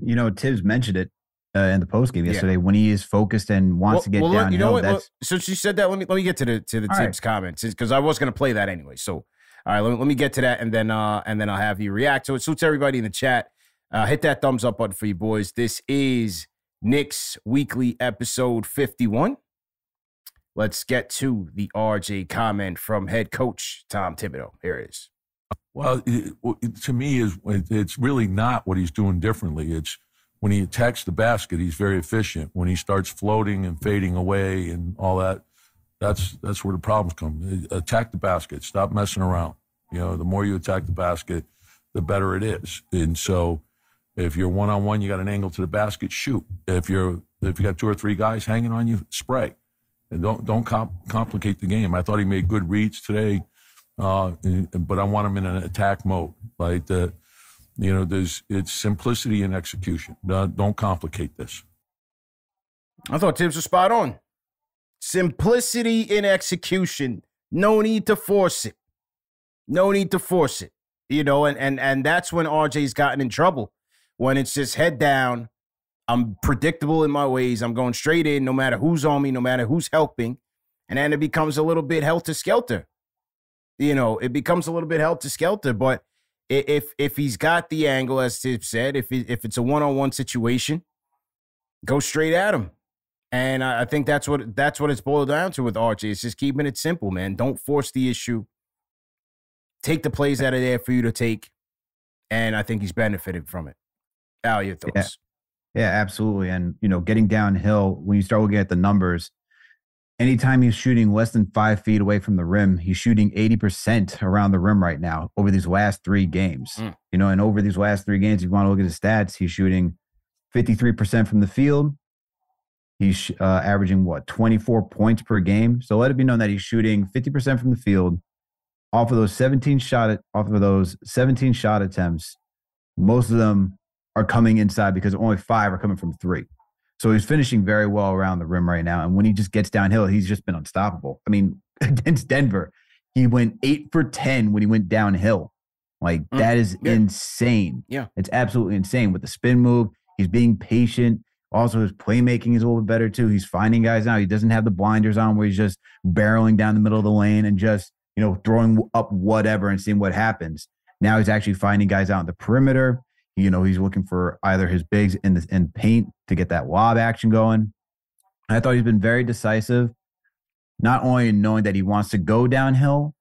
S3: You know, Thibs mentioned it uh, in the post game
S2: Yeah.
S3: yesterday when he is focused and wants to get
S2: well,
S3: downhill.
S2: you know what? Well, since you said that, let me let me get to the to the
S3: All right.
S2: Thibs comments because I was going to play that anyway. So, all right, let me, let me get to that and then uh and then I'll have you react. So it suits everybody in the chat. Uh, hit that thumbs up button for you boys. This is Knicks Weekly episode fifty one. Let's get to the RJ comment from head coach Tom Thibodeau. Here it is.
S7: Well, it, it- to me, is it's really not what he's doing differently. It's when he attacks the basket, he's very efficient. When he starts floating and fading away and all that, that's that's where the problems come. Attack the basket. Stop messing around. You know, the more you attack the basket, the better it is. And so, if you're one on one, you got an angle to the basket, shoot. If you're if you got two or three guys hanging on you, spray. Don't don't comp- complicate the game. I thought he made good reads today uh, but I want him in an attack mode. Like the, you know, there's it's simplicity and execution. Don't, don't complicate this.
S2: I thought Thibs was spot on. Simplicity in execution. No need to force it. No need to force it. You know, and and and that's when RJ's gotten in trouble. When it's just head down. I'm predictable in my ways. I'm going straight in, no matter who's on me, no matter who's helping. And then it becomes a little bit helter skelter. You know, it becomes a little bit helter skelter. But if if he's got the angle, as Thibs said, if it, if it's a one on one situation, go straight at him. And I, I think that's what that's what it's boiled down to with Archie. It's just keeping it simple, man. Don't force the issue. Take the plays that are there for you to take, and I think he's benefited from it. Al, your thoughts?
S3: Yeah. Yeah, absolutely. And you know, getting downhill when you start looking at the numbers, anytime he's shooting less than five feet away from the rim, he's shooting 80% around the rim right now over these last three games. Mm. You know, and over these last three games, if you want to look at his stats, he's shooting 53% from the field. He's uh, averaging what 24 points per game. So let it be known that he's shooting 50% from the field. Off of those 17 shot off of those 17 shot attempts, most of them are coming inside because only five are coming from three. So he's finishing very well around the rim right now. And when he just gets downhill, he's just been unstoppable. I mean, against Denver, he went eight for 10 when he went downhill. Like, mm, that is yeah. insane.
S2: Yeah.
S3: It's absolutely insane with the spin move. He's being patient. Also, his playmaking is a little bit better too. He's finding guys now. He doesn't have the blinders on where he's just barreling down the middle of the lane and just, you know, throwing up whatever and seeing what happens. Now he's actually finding guys out in the perimeter. You know, he's looking for either his bigs in the in paint to get that lob action going. I thought he's been very decisive, not only in knowing that he wants to go downhill,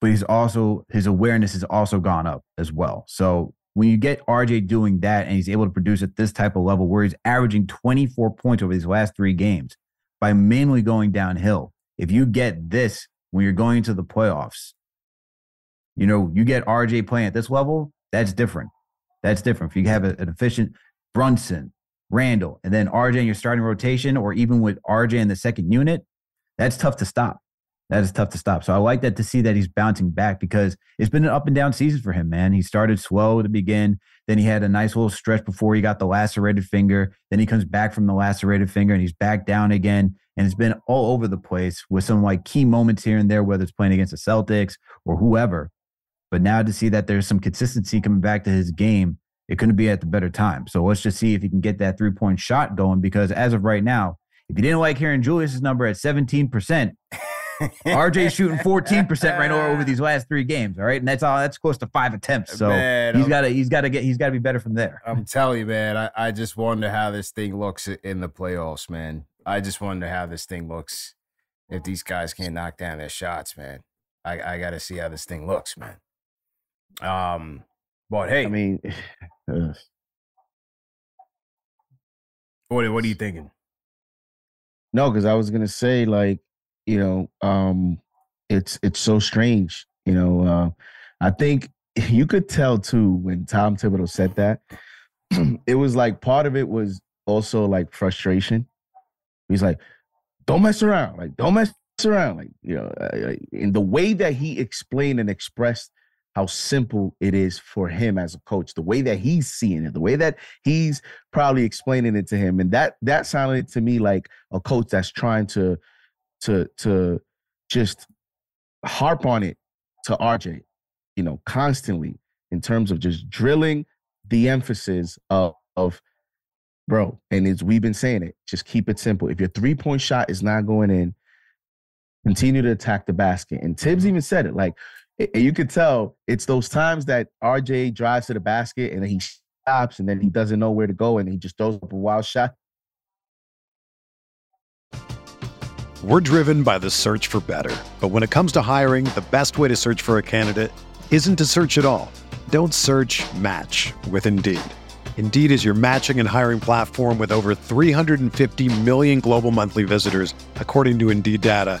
S3: but he's also his awareness has also gone up as well. So when you get RJ doing that and he's able to produce at this type of level where he's averaging 24 points over these last three games by mainly going downhill, if you get this when you're going into the playoffs, you know, you get RJ playing at this level, that's different. That's different. If you have a, an efficient Brunson, Randle, and then RJ in your starting rotation, or even with RJ in the second unit, that's tough to stop. That is tough to stop. So I like that to see that he's bouncing back because it's been an up and down season for him, man. He started slow to begin. Then he had a nice little stretch before he got the lacerated finger. Then he comes back from the lacerated finger and he's back down again. And it's been all over the place with some like key moments here and there, whether it's playing against the Celtics or whoever. But now to see that there's some consistency coming back to his game, it couldn't be at the better time. So let's just see if he can get that three point shot going because as of right now, if you didn't like hearing Julius's number at 17%, RJ's shooting 14% right now over these last three games. All right. And that's all that's close to five attempts. So man, he's gotta he's gotta get he's gotta be better from there.
S2: I'm telling you, man, I, I just wonder how this thing looks in the playoffs, man. I just wonder how this thing looks if these guys can't knock down their shots, man. I, I gotta see how this thing looks, man. Um, but hey,
S4: I mean,
S2: what what are you thinking?
S4: No, because I was gonna say like you know, um, it's it's so strange. You know, uh, I think you could tell too when Tom Thibodeau said that. it was like part of it was also like frustration. He's like, "Don't mess around, like don't mess around, like you know." Uh, in the way that he explained and expressed how simple it is for him as a coach, the way that he's seeing it, the way that he's probably explaining it to him, and that that sounded to me like a coach that's trying to to to just harp on it to RJ, you know, constantly in terms of just drilling the emphasis of of bro. And it's we've been saying it. Just keep it simple. If your three point shot is not going in, continue to attack the basket. And Thibs mm-hmm. even said it like and you could tell it's those times that RJ drives to the basket and then he stops and then he doesn't know where to go and he just throws up a wild shot.
S8: We're driven by the search for better. But when it comes to hiring, the best way to search for a candidate isn't to search at all. Don't search match with Indeed. Indeed is your matching and hiring platform with over 350 million global monthly visitors, according to Indeed data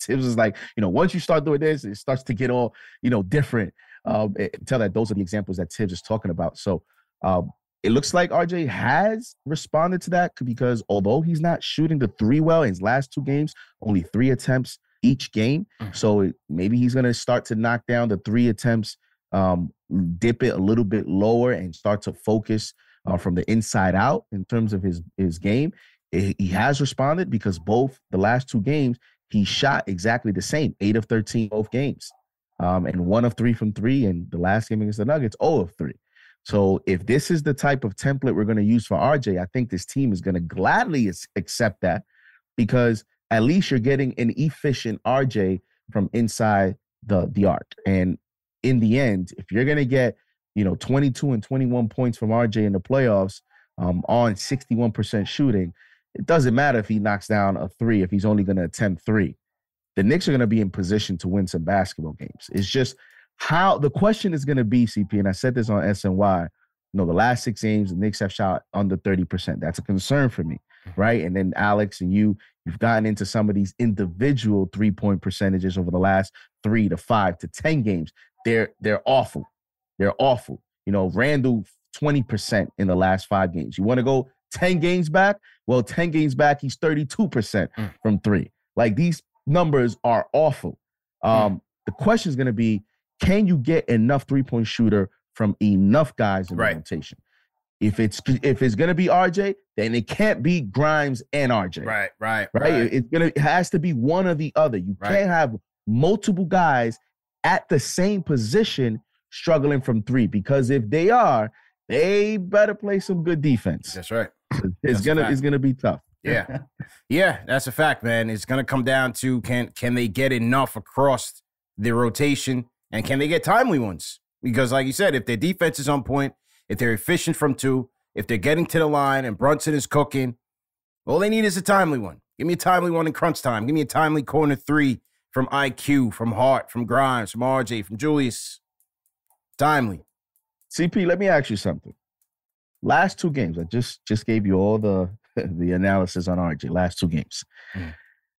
S4: Thibs is like, you know, once you start doing this, it starts to get all, you know, different. Um, tell that those are the examples that Thibs is talking about. So, um, it looks like RJ has responded to that because although he's not shooting the three well in his last two games, only three attempts each game. Mm-hmm. So it, maybe he's going to start to knock down the three attempts, um, dip it a little bit lower, and start to focus uh, from the inside out in terms of his his game. It, he has responded because both the last two games he shot exactly the same, eight of thirteen both games, um, and one of three from three. And the last game against the Nuggets, oh of three. So if this is the type of template we're going to use for RJ, I think this team is going to gladly accept that because at least you're getting an efficient RJ from inside the the arc. And in the end, if you're going to get you know 22 and 21 points from RJ in the playoffs um, on 61% shooting, it doesn't matter if he knocks down a three if he's only going to attempt three. The Knicks are going to be in position to win some basketball games. It's just how the question is going to be, CP, and I said this on SNY. You know, the last six games, the Knicks have shot under 30%. That's a concern for me, mm-hmm. right? And then Alex and you, you've gotten into some of these individual three-point percentages over the last three to five to 10 games. They're they're awful. They're awful. You know, Randle 20% in the last five games. You want to go 10 games back? Well, 10 games back, he's 32% mm. from three. Like these numbers are awful. Mm. Um, mm. The question is going to be can you get enough three point shooter from enough guys in right. rotation? If it's if it's gonna be RJ, then it can't be Grimes and RJ.
S2: Right, right,
S4: right. right. It's gonna it has to be one or the other. You right. can't have multiple guys at the same position struggling from three because if they are, they better play some good defense.
S2: That's right.
S4: It's that's gonna it's gonna be tough.
S2: Yeah, yeah, that's a fact, man. It's gonna come down to can can they get enough across the rotation and can they get timely ones? Because, like you said, if their defense is on point, if they're efficient from two, if they're getting to the line and Brunson is cooking, all they need is a timely one. Give me a timely one in crunch time. Give me a timely corner three from IQ, from Hart, from Grimes, from RJ, from Julius. Timely.
S4: CP, let me ask you something. Last two games, I just just gave you all the the analysis on RJ. Last two games. Mm.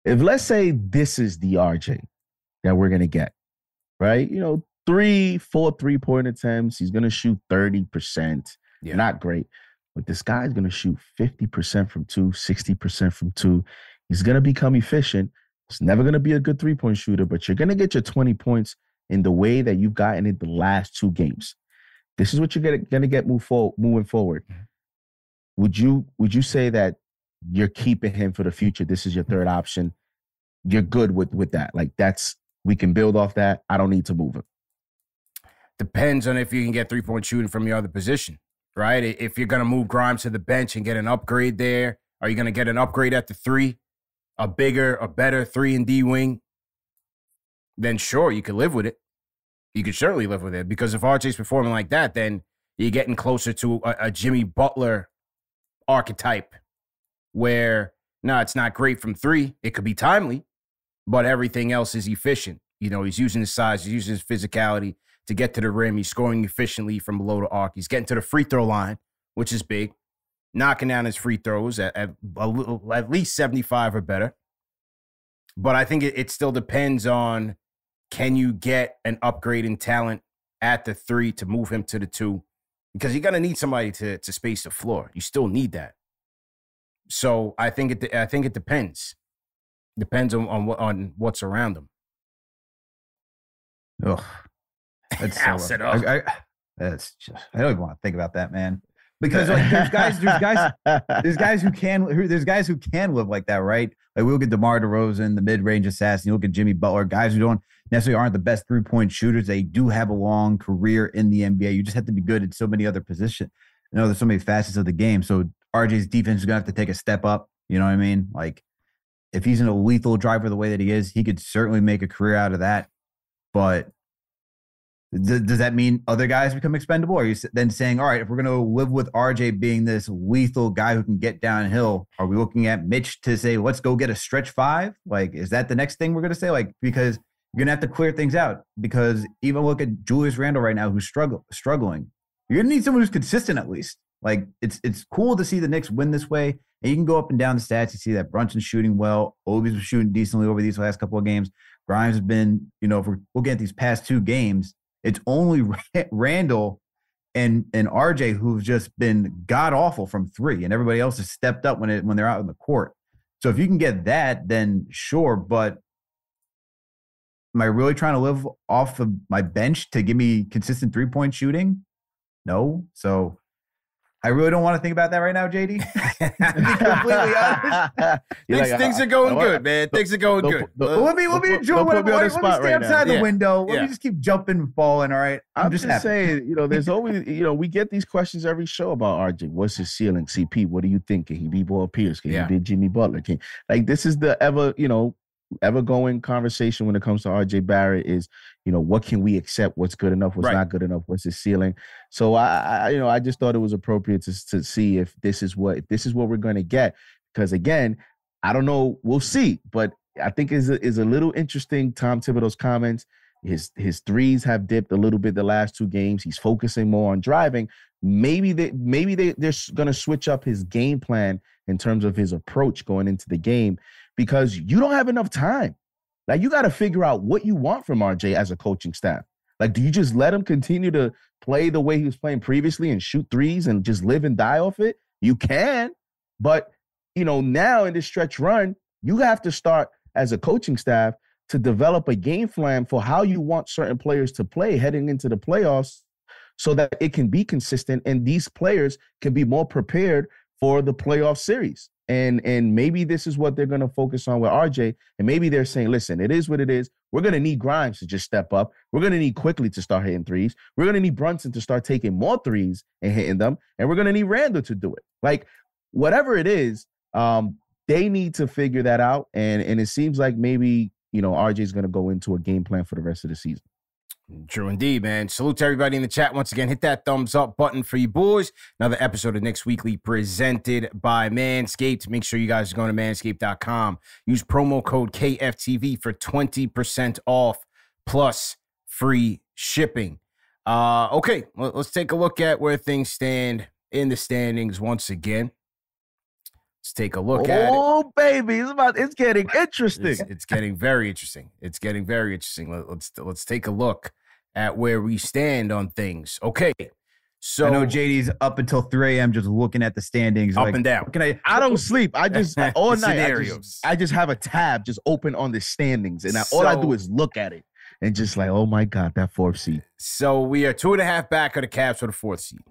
S4: If let's say this is the RJ that we're gonna get, right? You know, three, four three point attempts. He's going to shoot 30%. Yeah. Not great. But this guy's going to shoot 50% from two, 60% from two. He's going to become efficient. He's never going to be a good three point shooter, but you're going to get your 20 points in the way that you've gotten it the last two games. This is what you're going to get move forward, moving forward. Mm-hmm. Would you would you say that you're keeping him for the future? This is your third option. You're good with with that. Like that's we can build off that. I don't need to move him.
S2: Depends on if you can get three point shooting from your other position, right? If you're going to move Grimes to the bench and get an upgrade there, are you going to get an upgrade at the three, a bigger, a better three and D wing? Then sure, you could live with it. You could certainly live with it because if RJ's performing like that, then you're getting closer to a, a Jimmy Butler archetype where no, it's not great from three. It could be timely, but everything else is efficient. You know, he's using his size, he's using his physicality to get to the rim. He's scoring efficiently from below the arc. He's getting to the free throw line, which is big, knocking down his free throws at, at, little, at least 75 or better. But I think it, it still depends on can you get an upgrade in talent at the three to move him to the two? Because you're gonna need somebody to to space the floor. You still need that. So I think it I think it depends. Depends on on, what, on what's around them.
S3: Ugh, that's so. I, I, that's just I don't even want to think about that, man. Because like there's guys, there's guys, there's guys who can, there's guys who can live like that, right? Like we look at DeMar DeRozan, the mid-range assassin. You look at Jimmy Butler, guys who don't necessarily aren't the best three-point shooters. They do have a long career in the NBA. You just have to be good at so many other positions. You know, there's so many facets of the game. So RJ's defense is gonna have to take a step up. You know what I mean? Like if he's in a lethal driver the way that he is, he could certainly make a career out of that. But th- does that mean other guys become expendable? Or are you then saying, all right, if we're going to live with RJ being this lethal guy who can get downhill, are we looking at Mitch to say, let's go get a stretch five? Like, is that the next thing we're going to say? Like, because you're to have to clear things out. Because even look at Julius Randle right now, who's struggle- struggling. You're to need someone who's consistent at least. Like, it's it's cool to see the Knicks win this way and you can go up and down the stats. You see that Brunson's shooting well. Obi's was shooting decently over these last couple of games. Grimes has been, you know, if we're looking at these past two games, it's only Randle and and RJ who've just been god awful from three, and everybody else has stepped up when it when they're out in the court. So if you can get that, then sure. But am I really trying to live off of my bench to give me consistent three point shooting? No. So I really don't want to think about that right now, JD. completely
S2: honest. things, like, things uh, are going good, man. Things are going good.
S3: Uh, let me let me enjoy what, let me stay right outside now. the yeah. window. Let yeah. me just keep jumping and falling. All right.
S4: I'm, I'm just, just saying, you know, there's always, you know, we get these questions every show about RJ. What's his ceiling? CP, what do you think? Can he be Paul Pierce? Can yeah. he be Jimmy Butler? Can like this is the ever, you know, ever going conversation when it comes to RJ Barrett is, you know, what can we accept? What's good enough? What's right. not good enough? What's his ceiling? So I, I, you know, I just thought it was appropriate to to see if this is what if this is what we're going to get. Because again, I don't know. We'll see. But I think is is a little interesting. Tom Thibodeau's comments. His his threes have dipped a little bit the last two games. He's focusing more on driving. Maybe they maybe they they're going to switch up his game plan in terms of his approach going into the game because you don't have enough time. Like you got to figure out what you want from RJ as a coaching staff. Like, do you just let him continue to play the way he was playing previously and shoot threes and just live and die off it? You can, but you know, now in this stretch run, you have to start as a coaching staff to develop a game plan for how you want certain players to play heading into the playoffs so that it can be consistent and these players can be more prepared for the playoff series and and maybe this is what they're going to focus on with RJ and maybe they're saying listen it is what it is. We're going to need Grimes to just step up. We're going to need Quickley to start hitting threes. We're going to need Brunson to start taking more threes and hitting them and we're going to need Randle to do it. Like whatever it is um they need to figure that out and and it seems like maybe you know RJ is going to go into a game plan for the rest of the season
S2: True indeed, man. Salute to everybody in the chat once again. Hit that thumbs up button for you boys. Another episode of Knicks Weekly presented by Manscaped. Make sure you guys are going to manscaped.com. Use promo code KFTV for 20% off plus free shipping. Uh, okay, let's take a look at where things stand in the standings once again. Let's take a look
S4: oh,
S2: at
S4: it. Oh, baby, it's about it's getting interesting.
S2: It's, it's, getting very interesting. It's getting very interesting. Let, let's let's take a look at where we stand on things. Okay. So
S3: I know JD's up until 3 a.m. just looking at the standings.
S2: Up
S3: like,
S2: and down.
S4: Can I I don't sleep. I just all night I just, I just, have a tab just open on the standings. And I, so, all I do is look at it and just like, oh my God, that fourth seed.
S2: So we are two and a half back of the Cavs for the fourth seed.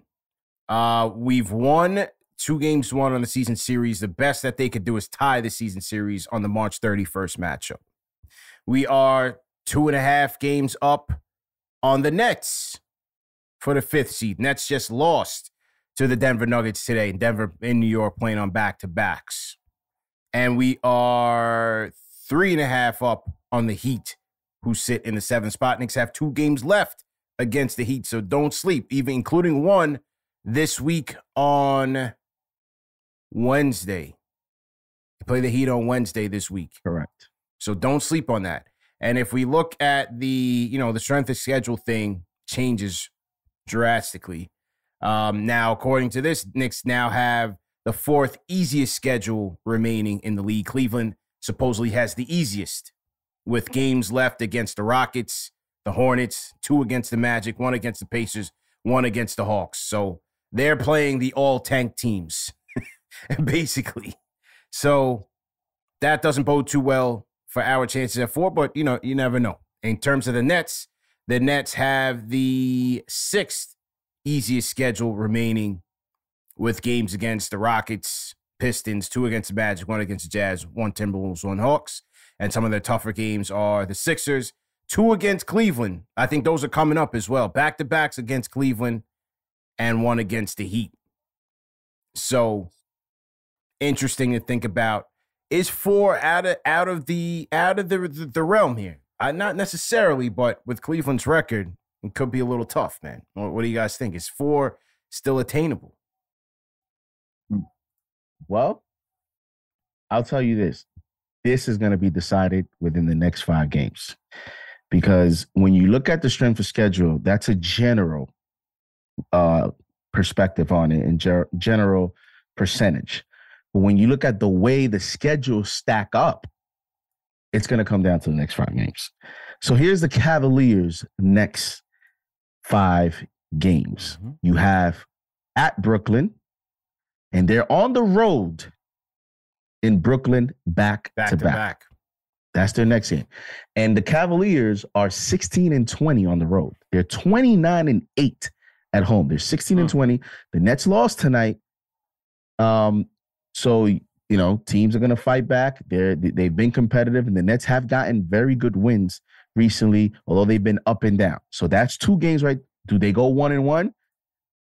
S2: Uh we've won two games won on the season series. The best that they could do is tie the season series on the March 31st matchup. We are two and a half games up on the Nets for the fifth seed. Nets just lost to the Denver Nuggets today. Denver in New York playing on back to backs. And we are three and a half up on the Heat, who sit in the seventh spot. Knicks have two games left against the Heat, so don't sleep, even including one this week on Wednesday. You play the Heat on Wednesday this week.
S4: Correct.
S2: So don't sleep on that. And if we look at the, you know, the strength of schedule thing changes drastically. Um, now, according to this, Knicks now have the fourth easiest schedule remaining in the league. Cleveland supposedly has the easiest, with games left against the Rockets, the Hornets, two against the Magic, one against the Pacers, one against the Hawks. So they're playing the all tank teams, basically. So that doesn't bode too well for our chances at four, but you know, you never know. In terms of the Nets, the Nets have the sixth easiest schedule remaining with games against the Rockets, Pistons, two against the Magic, one against the Jazz, one Timberwolves, one Hawks. And some of their tougher games are the Sixers, two against Cleveland. I think those are coming up as well. Back to backs against Cleveland and one against the Heat. So interesting to think about is four out of out of the out of the the, the realm here. Uh, not necessarily, but with Cleveland's record, it could be a little tough, man. What, what do you guys think? Is four still attainable?
S4: Hmm. Well, I'll tell you this: this is going to be decided within the next five games, because when you look at the strength of schedule, that's a general uh, perspective on it and ger- general percentage. But when you look at the way the schedules stack up, it's going to come down to the next five games. So here's the Cavaliers' next five games. Mm-hmm. You have at Brooklyn, and they're on the road in Brooklyn back, back to, to back. back. That's their next game. And the Cavaliers are 16 and 20 on the road. They're 29 and 8 at home. They're 16 and 20. The Nets lost tonight. Um, so you know, teams are going to fight back. They're they've been competitive, and the Nets have gotten very good wins recently, although they've been up and down. So that's two games, right? Do they go one and one?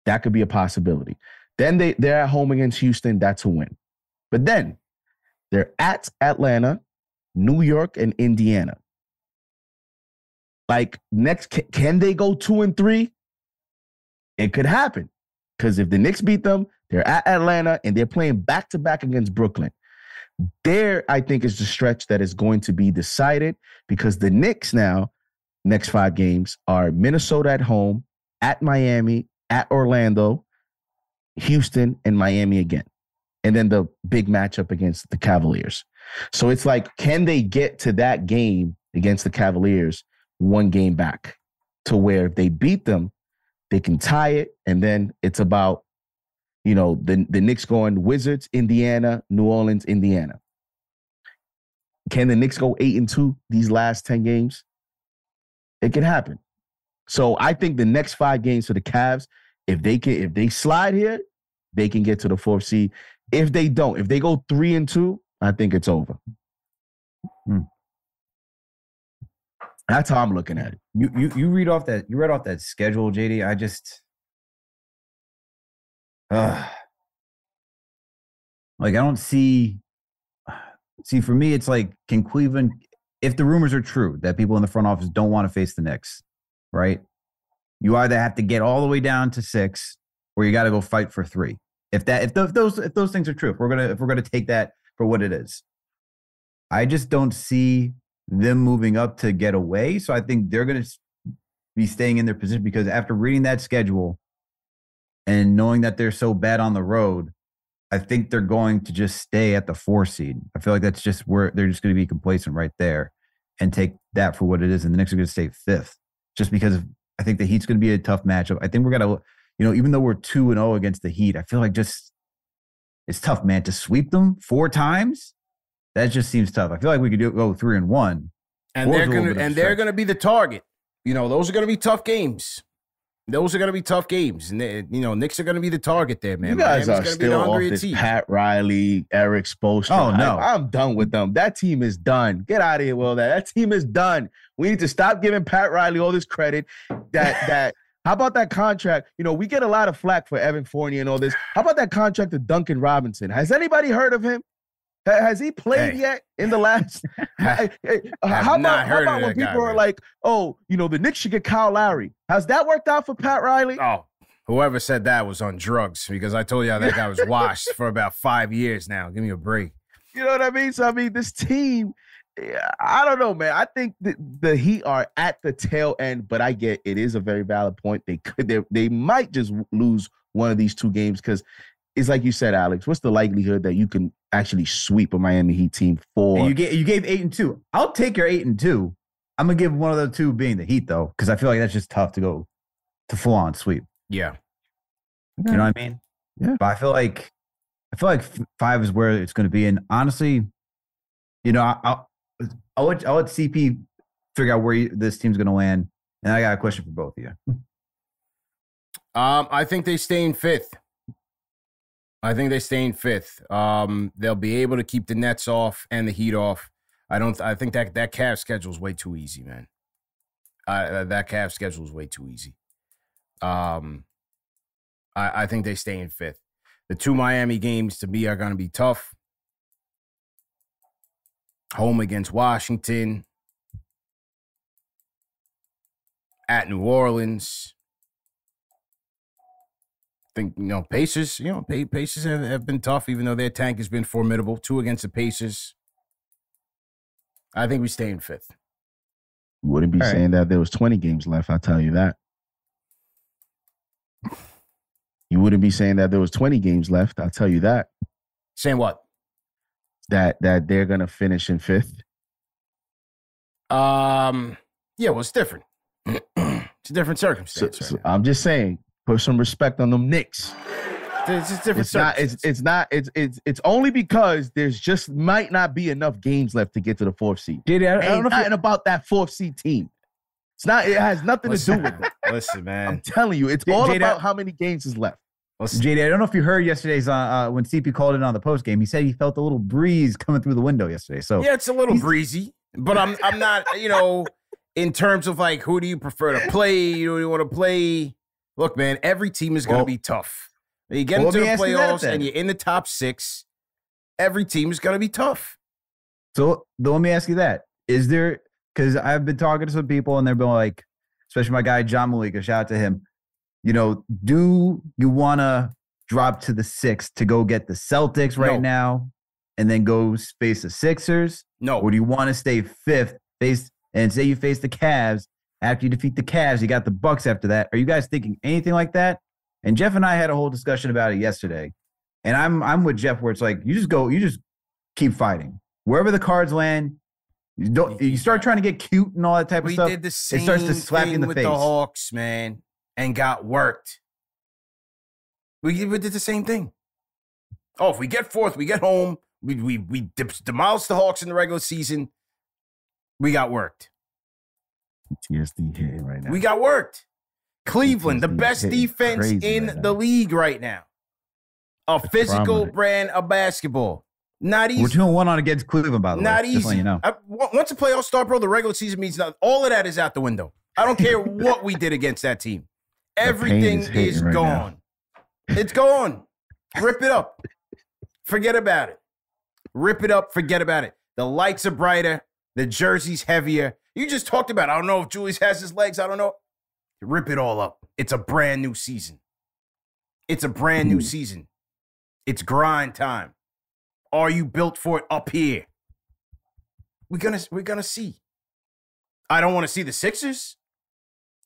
S4: That could be a possibility. Then they they're at home against Houston. That's a win. But then they're at Atlanta, New York, and Indiana. Like next, can they go two and three? It could happen because if the Knicks beat them, they're at Atlanta and they're playing back to back against Brooklyn. There, I think, is the stretch that is going to be decided because the Knicks now, next five games, are Minnesota at home, at Miami, at Orlando, Houston, and Miami again. And then the big matchup against the Cavaliers. So it's like, can they get to that game against the Cavaliers one game back to where if they beat them, they can tie it. And then it's about you know, the, the Knicks going Wizards, Indiana, New Orleans, Indiana. Can the Knicks go eight and two these last 10 games? It can happen. So I think the next five games for the Cavs, if they can, if they slide here, they can get to the fourth seed. If they don't, if they go three and two, I think it's over. Hmm. That's how I'm looking at it.
S3: You you you read off that you read off that schedule, JD. I just uh, like I don't see. See, for me, it's like, can Cleveland, if the rumors are true that people in the front office don't want to face the Knicks, right? You either have to get all the way down to six, or you got to go fight for three. If that, if, the, if those, if those things are true, if we're gonna, if we're gonna take that for what it is, I just don't see them moving up to get away. So I think they're gonna be staying in their position because after reading that schedule, and knowing that they're so bad on the road, I think they're going to just stay at the four seed. I feel like that's just where they're just going to be complacent right there and take that for what it is. And the Knicks are going to stay fifth just because I think the Heat's going to be a tough matchup. I think we're going to, you know, even though we're 2 and 0 against the Heat, I feel like just it's tough, man, to sweep them four times. That just seems tough. I feel like we could do, go 3 and 1.
S2: And they're going to and they're going to be the target. You know, those are going to be tough games. Those are going to be tough games, and you know Knicks are going to be the target there, man.
S4: You guys Miami's are still off this team. Pat Riley, Erik Spoelstra.
S3: Oh no,
S4: I, am done with them. That team is done. Get out of here, Will. That that team is done. We need to stop giving Pat Riley all this credit. That that. How about that contract? You know, we get a lot of flack for Evan Fournier and all this. How about that contract to Duncan Robinson? Has anybody heard of him? Has he played hey. yet in the last? hey, hey, how about, how about when people guy, are man. like, "Oh, you know, the Knicks should get Kyle Lowry"? Has that worked out for Pat Riley?
S2: Oh, whoever said that was on drugs because I told y'all that guy was washed for about five years now. Give me a break.
S4: You know what I mean? So I mean, this team. Eh, I don't know, man. I think the, the Heat are at the tail end, but I get it is a very valid point. They could they, they might just lose one of these two games because it's like you said, Alex. What's the likelihood that you can actually sweep a Miami Heat team for?
S3: And you gave you gave eight and two. I'll take your eight and two. I'm gonna give one of the two being the Heat though, because I feel like that's just tough to go to full on sweep.
S2: Yeah,
S3: you know what I mean.
S4: Yeah,
S3: but I feel like I feel like five is where it's going to be. And honestly, you know, I'll I'll let, I'll let CP figure out where you, this team's going to land. And I got a question for both of you.
S2: Um, I think they stay in fifth. I think they stay in fifth. Um, they'll be able to keep the Nets off and the Heat off. I don't. I think that that Cavs schedule is way too easy, man. Uh, that Cavs schedule is way too easy. Um, I, I think they stay in fifth. The two Miami games to me are going to be tough. Home against Washington, at New Orleans think you know Pacers. You know Pacers have, have been tough, even though their tank has been formidable. Two against the Pacers. I think we stay in fifth.
S4: Wouldn't be All saying right. that there was 20 games left. I'll tell you that. You wouldn't be saying that there was 20 games left. I'll tell you that.
S2: Saying what?
S4: That that they're gonna finish in fifth.
S2: Um. Yeah. Well, it's different. It's a different
S4: So,
S2: circumstance.
S4: so
S2: right now.
S4: I'm just saying, put some respect on them Knicks.
S2: It's just different
S4: It's not. It's it's not. It's it's it's only because there's just might not be enough games left to get to the fourth seed.
S3: JD, I, I don't
S4: Ain't
S3: know if
S4: nothing about that fourth seed team. It's not. It has nothing to do with it.
S2: listen, man.
S4: I'm telling you, it's
S3: J-
S4: all
S3: Jada-
S4: about how many games is left.
S2: Listen,
S3: JD, I don't know if you heard yesterday's uh, uh, when CP called in on the post game. He said he felt a little breeze coming through the window yesterday. So
S2: yeah, it's a little breezy, but I'm I'm not. You know, in terms of like who do you prefer to play? Who do you want to play? Look, man, every team is going to
S3: Well-
S2: be tough. You get
S3: Well,
S2: into the
S3: me ask you that
S2: playoffs and you're in the top six, every team is going to be tough.
S3: So though, let me ask you that: Is there? Because I've been talking to some people, and they've been like, especially my guy John Malika. Shout out to him. You know, do you want to drop to the six to go get the Celtics right
S2: No.
S3: now, and then go face the Sixers,
S2: No,
S3: or do you want to stay fifth, face and say you face the Cavs after you defeat the Cavs, you got the Bucks after that? Are you guys thinking anything like that? And Jeff and I had a whole discussion about it yesterday, and I'm I'm with Jeff where it's like you just go, you just keep fighting wherever the cards land. You don't. You start trying to get cute and all that type of
S2: we
S3: stuff.
S2: did the same
S3: it starts to slap you
S2: thing
S3: in the
S2: with
S3: face.
S2: the Hawks, man, and got worked. We, we did the same thing. Oh, if we get fourth, we get home. We we we demolished the Hawks in the regular season. We got worked.
S4: TSD hitting right now.
S2: We got worked. Cleveland, the best defense in
S4: right
S2: the league right now. A physical brand of basketball. Not easy.
S3: We're doing one on against Cleveland, by the
S2: Not
S3: way. Not
S2: easy.
S3: you know.
S2: I- on- once the playoffs start, bro, the regular season means nothing. All of that is out the window. I don't care what we did against that team. Everything
S4: is
S2: is
S4: right now.
S2: gone. It's gone. Rip it up. Forget about it. Rip it up. Forget about it. The lights are brighter. The jersey's heavier. You just talked about. I don't know if Julius has his legs. I don't know. Rip it all up. It's a brand new season. It's a brand new hmm. season. It's grind time. Are you built for it up here? We're gonna we're gonna see. I don't want to see the Sixers.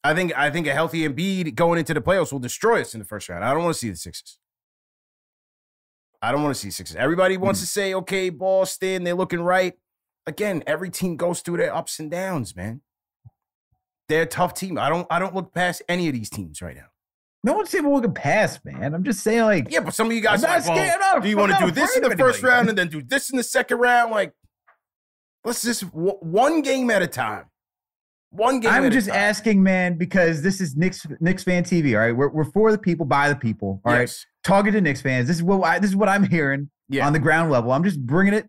S2: I think I think a healthy Embiid going into the playoffs will destroy us in the first round. I don't want to see the Sixers. I don't want to see Sixers. Everybody wants hmm. to say, okay, Boston, they're looking right. Again, every team goes through their ups and downs, man. They're a tough team. I don't I don't look past any of these teams right now.
S3: No one's even looking past, man. I'm just saying, like,
S2: Yeah, but some of you guys are like, well, do you want to do this in the first
S3: anybody.
S2: round and then do this in the second round? Like, let's just w- one game at a time. One game.
S3: I'm
S2: at
S3: just
S2: a time.
S3: asking, man, because this is Knicks Knicks fan TV. All right, we're we're for the people, by the people. All right,
S2: Yes.
S3: talking to Knicks fans. This is what I, this is what I'm hearing
S2: Yeah.
S3: on the ground level. I'm just bringing it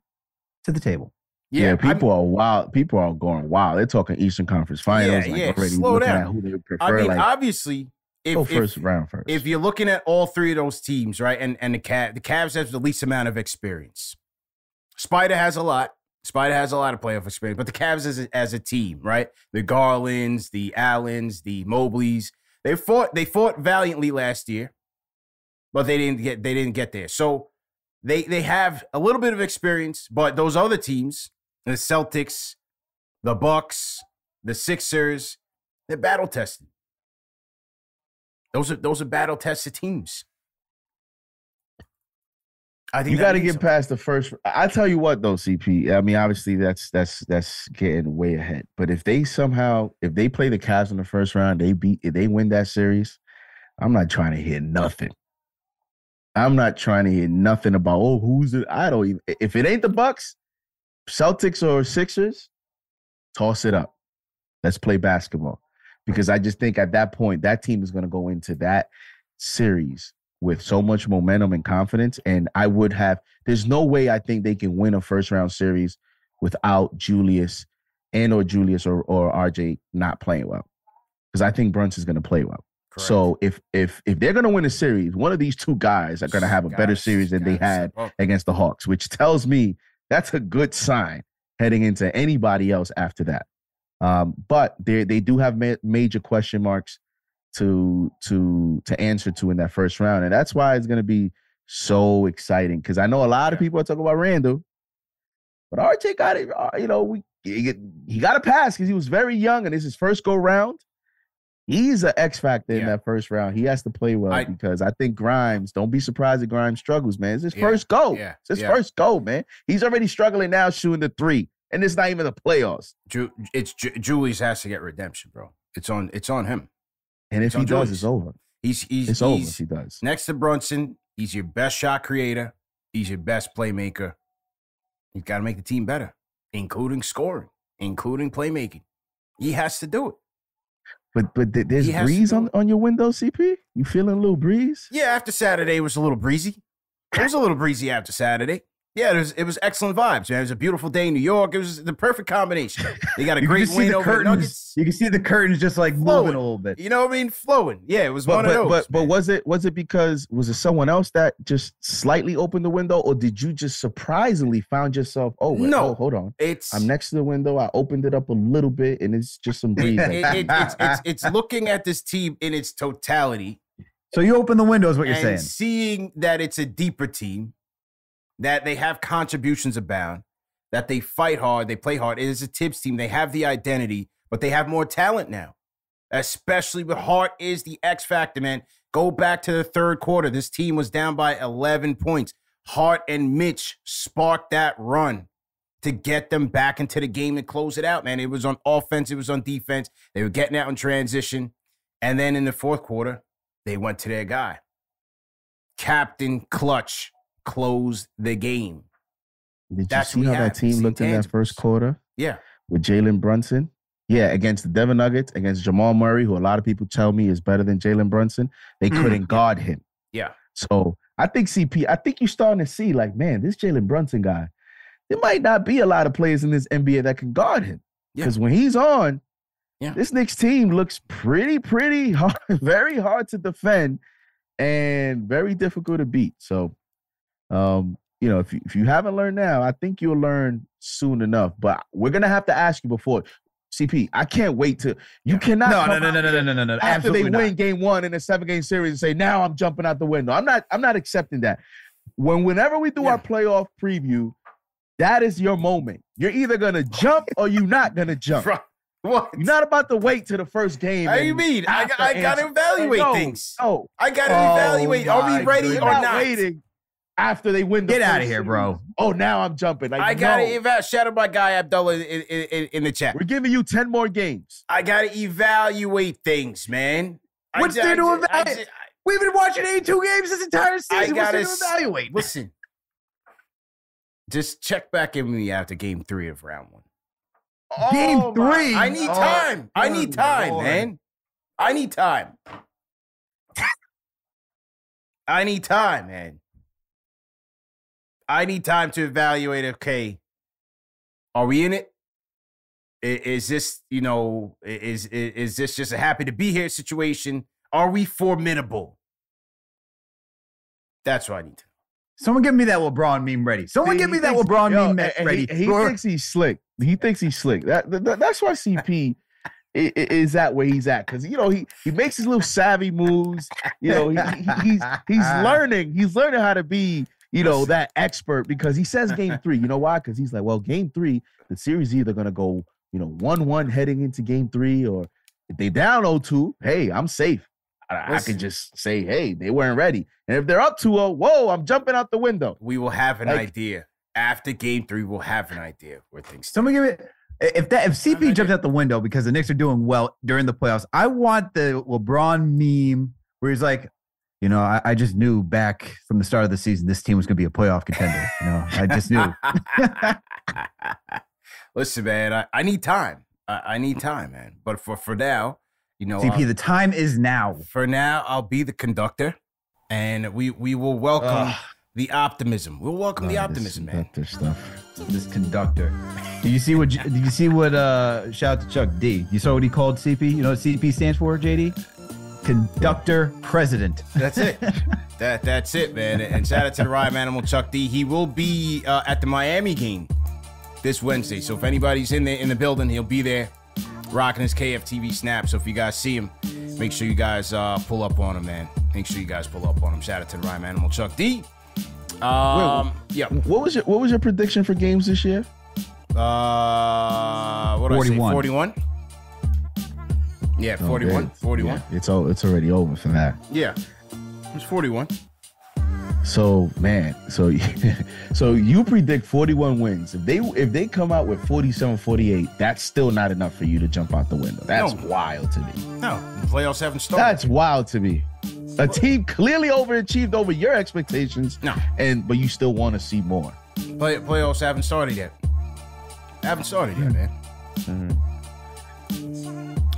S3: to the table.
S4: Yeah,
S2: I'm-
S4: people are wild. People are going wild. They're talking Eastern Conference Finals.
S2: Yeah,
S4: like
S2: yeah,
S4: already
S2: slow
S4: looking
S2: down.
S4: at who they prefer.
S2: I mean,
S4: like,
S2: obviously, if,
S4: go
S2: if-
S4: first round first.
S2: if you're looking at all three of those teams, right, and and the Cav, the Cavs have the least amount of experience. Spider has a lot. Spider has a lot of playoff experience, but the Cavs as a, as a team, right? The Garlands, the Allens, the Mobleys, they fought they fought valiantly last year, but they didn't get they didn't get there. So they they have a little bit of experience, but those other teams, the Celtics, the Bucks, the Sixers, they're battle tested. Those are those are battle tested teams. I think
S4: you got to get
S2: something.
S4: past the first. I tell you what, though, CP. I mean, obviously that's that's that's getting way ahead. But if they somehow, if they play the Cavs in the first round, they beat, if they win that series, I'm not trying to hear nothing. I'm not trying to hear nothing about oh who's it. I don't even. If it ain't the Bucks, Celtics or Sixers, toss it up. Let's play basketball because I just think at that point that team is going to go into that series with so much momentum and confidence. And I would have, there's no way I think they can win a first round series without Julius and or Julius or, or RJ not playing well. Because I think Brunson's gonna play well.
S2: Correct.
S4: So if if if they're gonna win a series, one of these two guys are gonna have a better series than they had
S2: oh.
S4: against the Hawks, which tells me that's a good sign heading into anybody else after that. Um, but they they do have ma- major question marks to to to answer to in that first round, and that's why it's going to be so exciting. Because I know a lot of people are talking about Randle, but RJ got it. uh, You know, we he, he got a pass because he was very young and it's his first go round. He's an X factor in that first round. He has to play well
S2: I-
S4: because I think Grimes. Don't be surprised if Grimes struggles, man. It's his
S2: Yeah,
S4: first go.
S2: yeah,
S4: It's his
S2: yeah.
S4: first go, man. He's already struggling now shooting the three, and it's not even the playoffs.
S2: Ju- it's Ju- Julius has to get redemption, bro. It's on. It's on him.
S4: And if
S2: John
S4: he does,
S2: Julius.
S4: it's over.
S2: He's he's,
S4: It's over
S2: he's
S4: if he does.
S2: next to Brunson. He's your best shot creator. He's your best playmaker. He's got to make the team better, including scoring, including playmaking. He has to do it.
S4: But but th- there's
S2: has
S4: breeze on, on your window, CP. You feeling a little breeze?
S2: Yeah, after Saturday it was a little breezy. It was a little breezy after Saturday. Yeah, it was it was excellent vibes, man. It was a beautiful day in New York. It was the perfect combination. They got a
S3: You
S2: great win over
S3: curtains.
S2: Nuggets.
S3: You can see the curtains just like
S2: Flowing.
S3: moving a little bit.
S2: You know what I mean? Flowing. Yeah, it was
S4: But
S2: one
S4: but,
S2: of those.
S4: but but was it was it because was it someone else that just slightly opened the window, or did you just surprisingly found yourself? Oh wait,
S2: No.
S4: oh, hold on.
S2: it's
S4: I'm next to the window. I opened it up a little bit, and it's just some breeze.
S2: it- it- it's, it's it's looking at this team in its totality
S3: So you open the window is what you're
S2: and
S3: saying.
S2: seeing that it's a deeper team, that they have contributions abound, that they fight hard, they play hard. It is a Thibs team. They have the identity, but they have more talent now. Especially with Hart is the X factor, man. Go back to the third quarter. This team was down by 11 points. Hart and Mitch sparked that run to get them back into the game and close it out, man. It was on offense, it was on defense. They were getting out in transition. And then in the fourth quarter, they went to their guy. Captain Clutch closed the game.
S4: Did you see how that team looked in that first quarter
S2: Yeah.
S4: with Jalen Brunson? Yeah, against the Denver Nuggets, against Jamal Murray, who a lot of people tell me is better than Jalen Brunson. They
S2: Mm.
S4: couldn't guard him.
S2: Yeah.
S4: So I think CP, I think you're starting to see like, man, this Jalen Brunson guy, there might not be a lot of players in this NBA that can guard him.
S2: Yeah.
S4: Because when he's on,
S2: Yeah.
S4: this Knicks team looks pretty, pretty hard, very hard to defend and very difficult to beat. So, um, you know, if you, if you haven't learned now, I think you'll learn soon enough. But we're gonna have to ask you before. CP, I can't wait to. You cannot.
S3: No, no, no, no, no, no, no, no, no.
S4: after they
S3: Absolutely not.
S4: win game one in a seven game series and say, now I'm jumping out the window. I'm not, I'm not accepting that. When whenever we do
S2: Yeah.
S4: our playoff preview, that is your moment. You're either gonna jump or you're not gonna jump.
S2: What?
S4: You're not about to wait to the first game.
S2: How you mean? I, I got to evaluate
S4: No,
S2: things.
S4: No,
S2: I got to
S3: Oh
S2: evaluate. Are we ready
S4: you're
S2: or
S4: not,
S2: not?
S4: waiting after they win. The
S3: Get out
S4: of
S3: here, bro.
S4: Oh, now I'm jumping. Like,
S2: I got to
S4: no.
S2: evaluate. Shout out my guy Abdullah in, in, in, in the chat.
S4: We're giving you ten more games.
S2: I got to evaluate things, man.
S3: What's
S2: ju-
S3: there
S2: I
S3: to evaluate? We've been watching 82 games this entire season.
S2: I
S3: What's
S2: gotta
S3: there to evaluate?
S2: Listen, just check back in with me after game three of round one.
S3: Game
S4: Oh, my-
S3: three.
S2: I need
S3: Oh,
S2: time. I need time,
S3: Lord.
S2: man. I need time. I need time, man. I need time to evaluate. Okay, are we in it? Is this, you know, is is this just a happy to be here situation? Are we formidable? That's what I need to. know.
S3: Someone give me that LeBron meme ready. Someone
S4: See,
S3: give me that
S4: thinks-
S3: LeBron
S4: yo,
S3: meme
S4: and- and
S3: ready.
S4: He, he thinks he's slick. He thinks he's slick. That, that- that's why CP i- i- is that where he's at because you know he he makes his little savvy moves. You know he, he- he's he's learning. He's learning how to be you know that expert because he says game three. You know why? Because he's like, well, game three, the series either gonna go you know one one heading into game three or if they down 0-2, hey, I'm safe. I, I can just say, hey, they weren't ready. And if they're up 2-0, whoa, I'm jumping out the window.
S2: We will have an
S4: Like-
S2: idea after game three. We'll have an idea where things.
S3: Someone give it. If that if CP jumps out the window because the Knicks are doing well during the playoffs, I want the LeBron meme where he's like, you know, I, I just knew back from the start of the season this team was going to be a playoff contender. You know, I just knew.
S2: Listen, man, I, I need time. I, I need time, man. But for for now, you know,
S3: CP,
S2: I'll-
S3: the time is now.
S2: for now, I'll be the conductor, and we we will welcome
S3: Ugh.
S2: the optimism. We'll welcome the
S4: Oh, this
S2: optimism, man.
S4: conductor stuff.
S3: This conductor. Do you see what? Do you see what? Uh, shout out to Chuck D. You saw what he called CP. You know what CP stands for, JD? Conductor President.
S2: That's it. that that's it, man. And shout out to the Rhyme Animal Chuck D. He will be uh, at the Miami game this Wednesday. So if anybody's in there in the building, he'll be there rocking his KFTV snap. So if you guys see him, make sure you guys uh, pull up on him, man. Make sure you guys pull up on him. Shout out to the Rhyme Animal Chuck D. Um, yeah.
S4: What was your What was your prediction for games this year?
S2: Uh, what did I say?
S3: 41.
S2: 41? Yeah, 41. 41.
S4: Yeah, it's all. It's already over for that.
S2: Yeah. It's 41.
S4: So man, so so you predict 41 wins. If they if they come out with 47, 48, that's still not enough for you to jump out the window. That's
S2: No.
S4: wild to me.
S2: No, the playoffs haven't started.
S4: That's wild to me. A team clearly overachieved over your expectations.
S2: No.
S4: And but you still want to see more.
S2: Play, playoffs haven't started yet. Haven't started yet, man. Mm-hmm.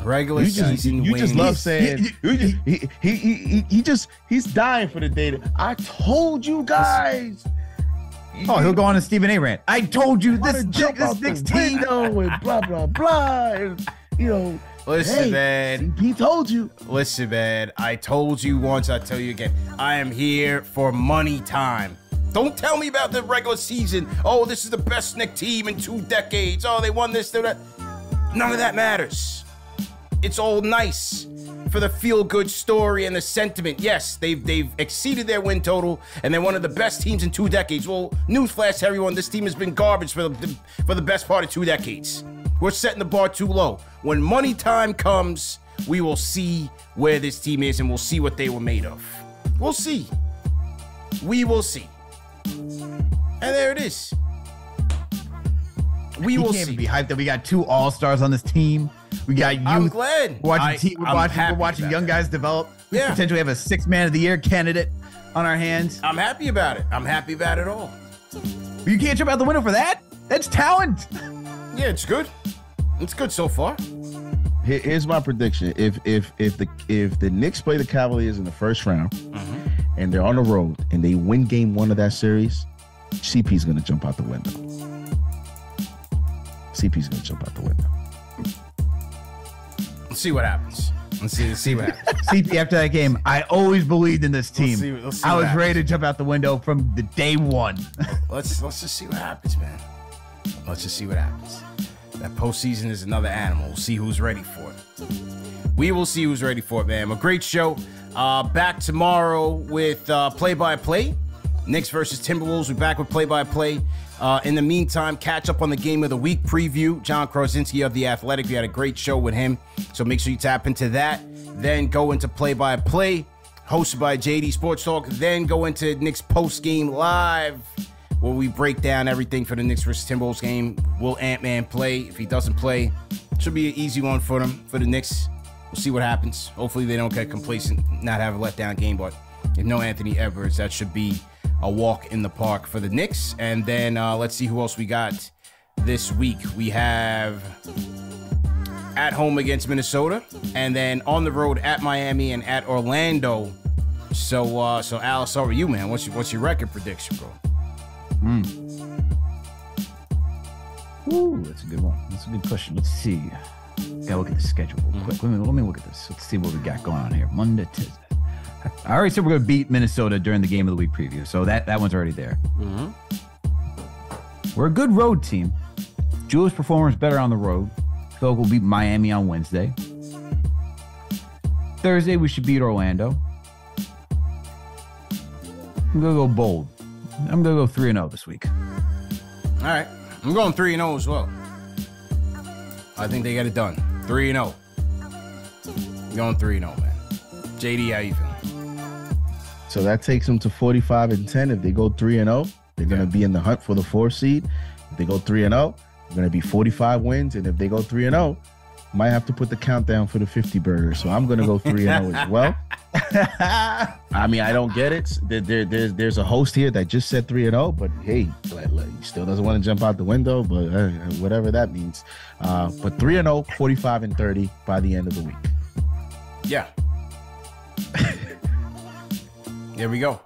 S2: Regular
S4: You just,
S2: season
S4: you just love
S2: wins.
S4: saying you just- he, he, he, he, he just he's dying for the data. I told you guys.
S3: Oh, he'll go on a Stephen A. rant. I told you this
S4: jump
S3: this
S4: out
S3: Knicks
S4: the
S3: team.
S4: window and blah blah blah. And, you know,
S2: Listen,
S4: hey,
S2: man.
S4: He told you.
S2: Listen, man. I told you once. I tell you again. I am here for money time. Don't tell me about the regular season. Oh, this is the best Knick team in two decades. Oh, they won this, they that. None of that matters. It's all nice for the feel-good story and the sentiment. Yes, they've they've exceeded their win total, and they're one of the best teams in two decades. Well, newsflash everyone: this team has been garbage for the for the best part of two decades. We're setting the bar too low. When money time comes, we will see where this team is, and we'll see what they were made of. We'll see. We will see. And there it is. We
S3: He
S2: will
S3: can't
S2: see.
S3: be hyped that we got two all stars on this team. We got youth.
S2: I'm glad.
S3: We're watching,
S2: I-
S3: te- we're
S2: I'm
S3: watching, we're watching young
S2: that.
S3: guys develop. We
S2: Yeah.
S3: potentially have a six man of the year candidate on our hands.
S2: I'm happy about it. I'm happy about it all.
S3: You can't jump out the window for that. That's talent.
S2: Yeah, it's good. It's good so far.
S4: Here's my prediction: if if if the if the Knicks play the Cavaliers in the first round, mm-hmm. and they're on the road and they win Game One of that series, CP's gonna jump out the window. CP's gonna jump out the window.
S2: Let's see what happens. Let's see. Let's see what happens.
S3: CP after that game, I always believed in this team.
S2: see- let's see
S3: I was
S2: happens.
S3: ready to jump out the window from the day one.
S2: let's let's just see what happens, man. Let's just see what happens. That postseason is another animal. We'll see who's ready for it. We will see who's ready for it, man. A great show. Uh, back tomorrow with uh, play-by-play. Knicks versus Timberwolves. We're back with play-by-play. Uh, in the meantime, catch up on the game of the week preview. Jon Krawczynski of the Athletic. We had a great show with him, so make sure you tap into that. Then go into play-by-play, hosted by JD Sports Talk. Then go into Knicks post-game live where we break down everything for the Knicks versus Timberwolves game. Will Ant Man play? If he doesn't play, it should be an easy one for them for the Knicks. We'll see what happens. Hopefully they don't get complacent, not have a letdown game. But if no Anthony Edwards, that should be a walk in the park for the Knicks. And then uh, let's see who else we got this week. We have at home against Minnesota, and then on the road at Miami and at Orlando. So, uh, so Alex, how are you, man? What's your what's your record prediction, bro?
S3: Ooh, that's a good one. That's a good question. Let's see. Gotta look at the schedule real quick. Let me, let me look at this. Let's see what we got going on here. Monday, Tuesday. I already said we're gonna beat Minnesota during the game of the week preview, so that that one's already there. Mm-hmm. We're a good road team. Julius performance better on the road. Feel like we'll beat Miami on Wednesday. Thursday we should beat Orlando. I'm gonna go bold. I'm gonna go three and zero this week.
S2: All right. I'm going 3 and 0 as well. I think they got it done. 3 and 0. Going 3 and 0, man. JD, how you feeling?
S4: So that takes them to 45 and 10. If they go 3 and 0, they're going to be in the hunt for the four seed. If they go 3 and 0, they're going to be 45 wins. And if they go 3 and 0, might have to put the countdown for the 50 burger. So I'm going to go 3 and 0 as well. I mean, I don't get it. There, there, there's, there's a host here that just said 3 and 0, but hey, he still doesn't want to jump out the window, but uh, whatever that means. Uh, but 3 and 0, 45 and 30 by the end of the week.
S2: Yeah. There we go.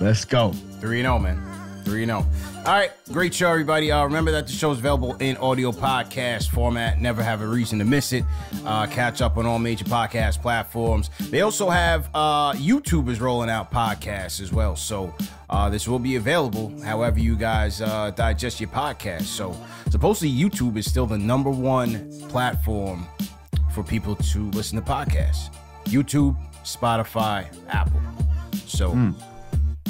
S4: Let's go.
S2: 3 0, man. 3 0. All right. Great show, everybody. Uh, remember that the show is available in audio podcast format. Never have a reason to miss it. Uh, catch up on all major podcast platforms. They also have uh, YouTubers rolling out podcasts as well. So uh, this will be available however you guys uh, digest your podcast. So supposedly, YouTube is still the number one platform for people to listen to podcasts YouTube, Spotify, Apple. So hmm.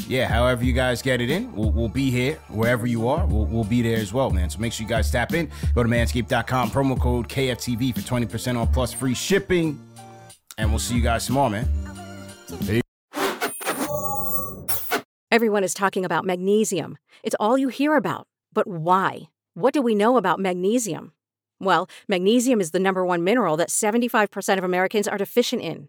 S2: yeah, however you guys get it in, we'll, we'll be here wherever you are. We'll, we'll be there as well, man. So make sure you guys tap in. Go to manscaped.com, promo code KFTV for 20% off plus free shipping. And we'll see you guys tomorrow, man.
S9: Everyone is talking about magnesium. It's all you hear about. But why? What do we know about magnesium? Well, magnesium is the number one mineral that 75% of Americans are deficient in.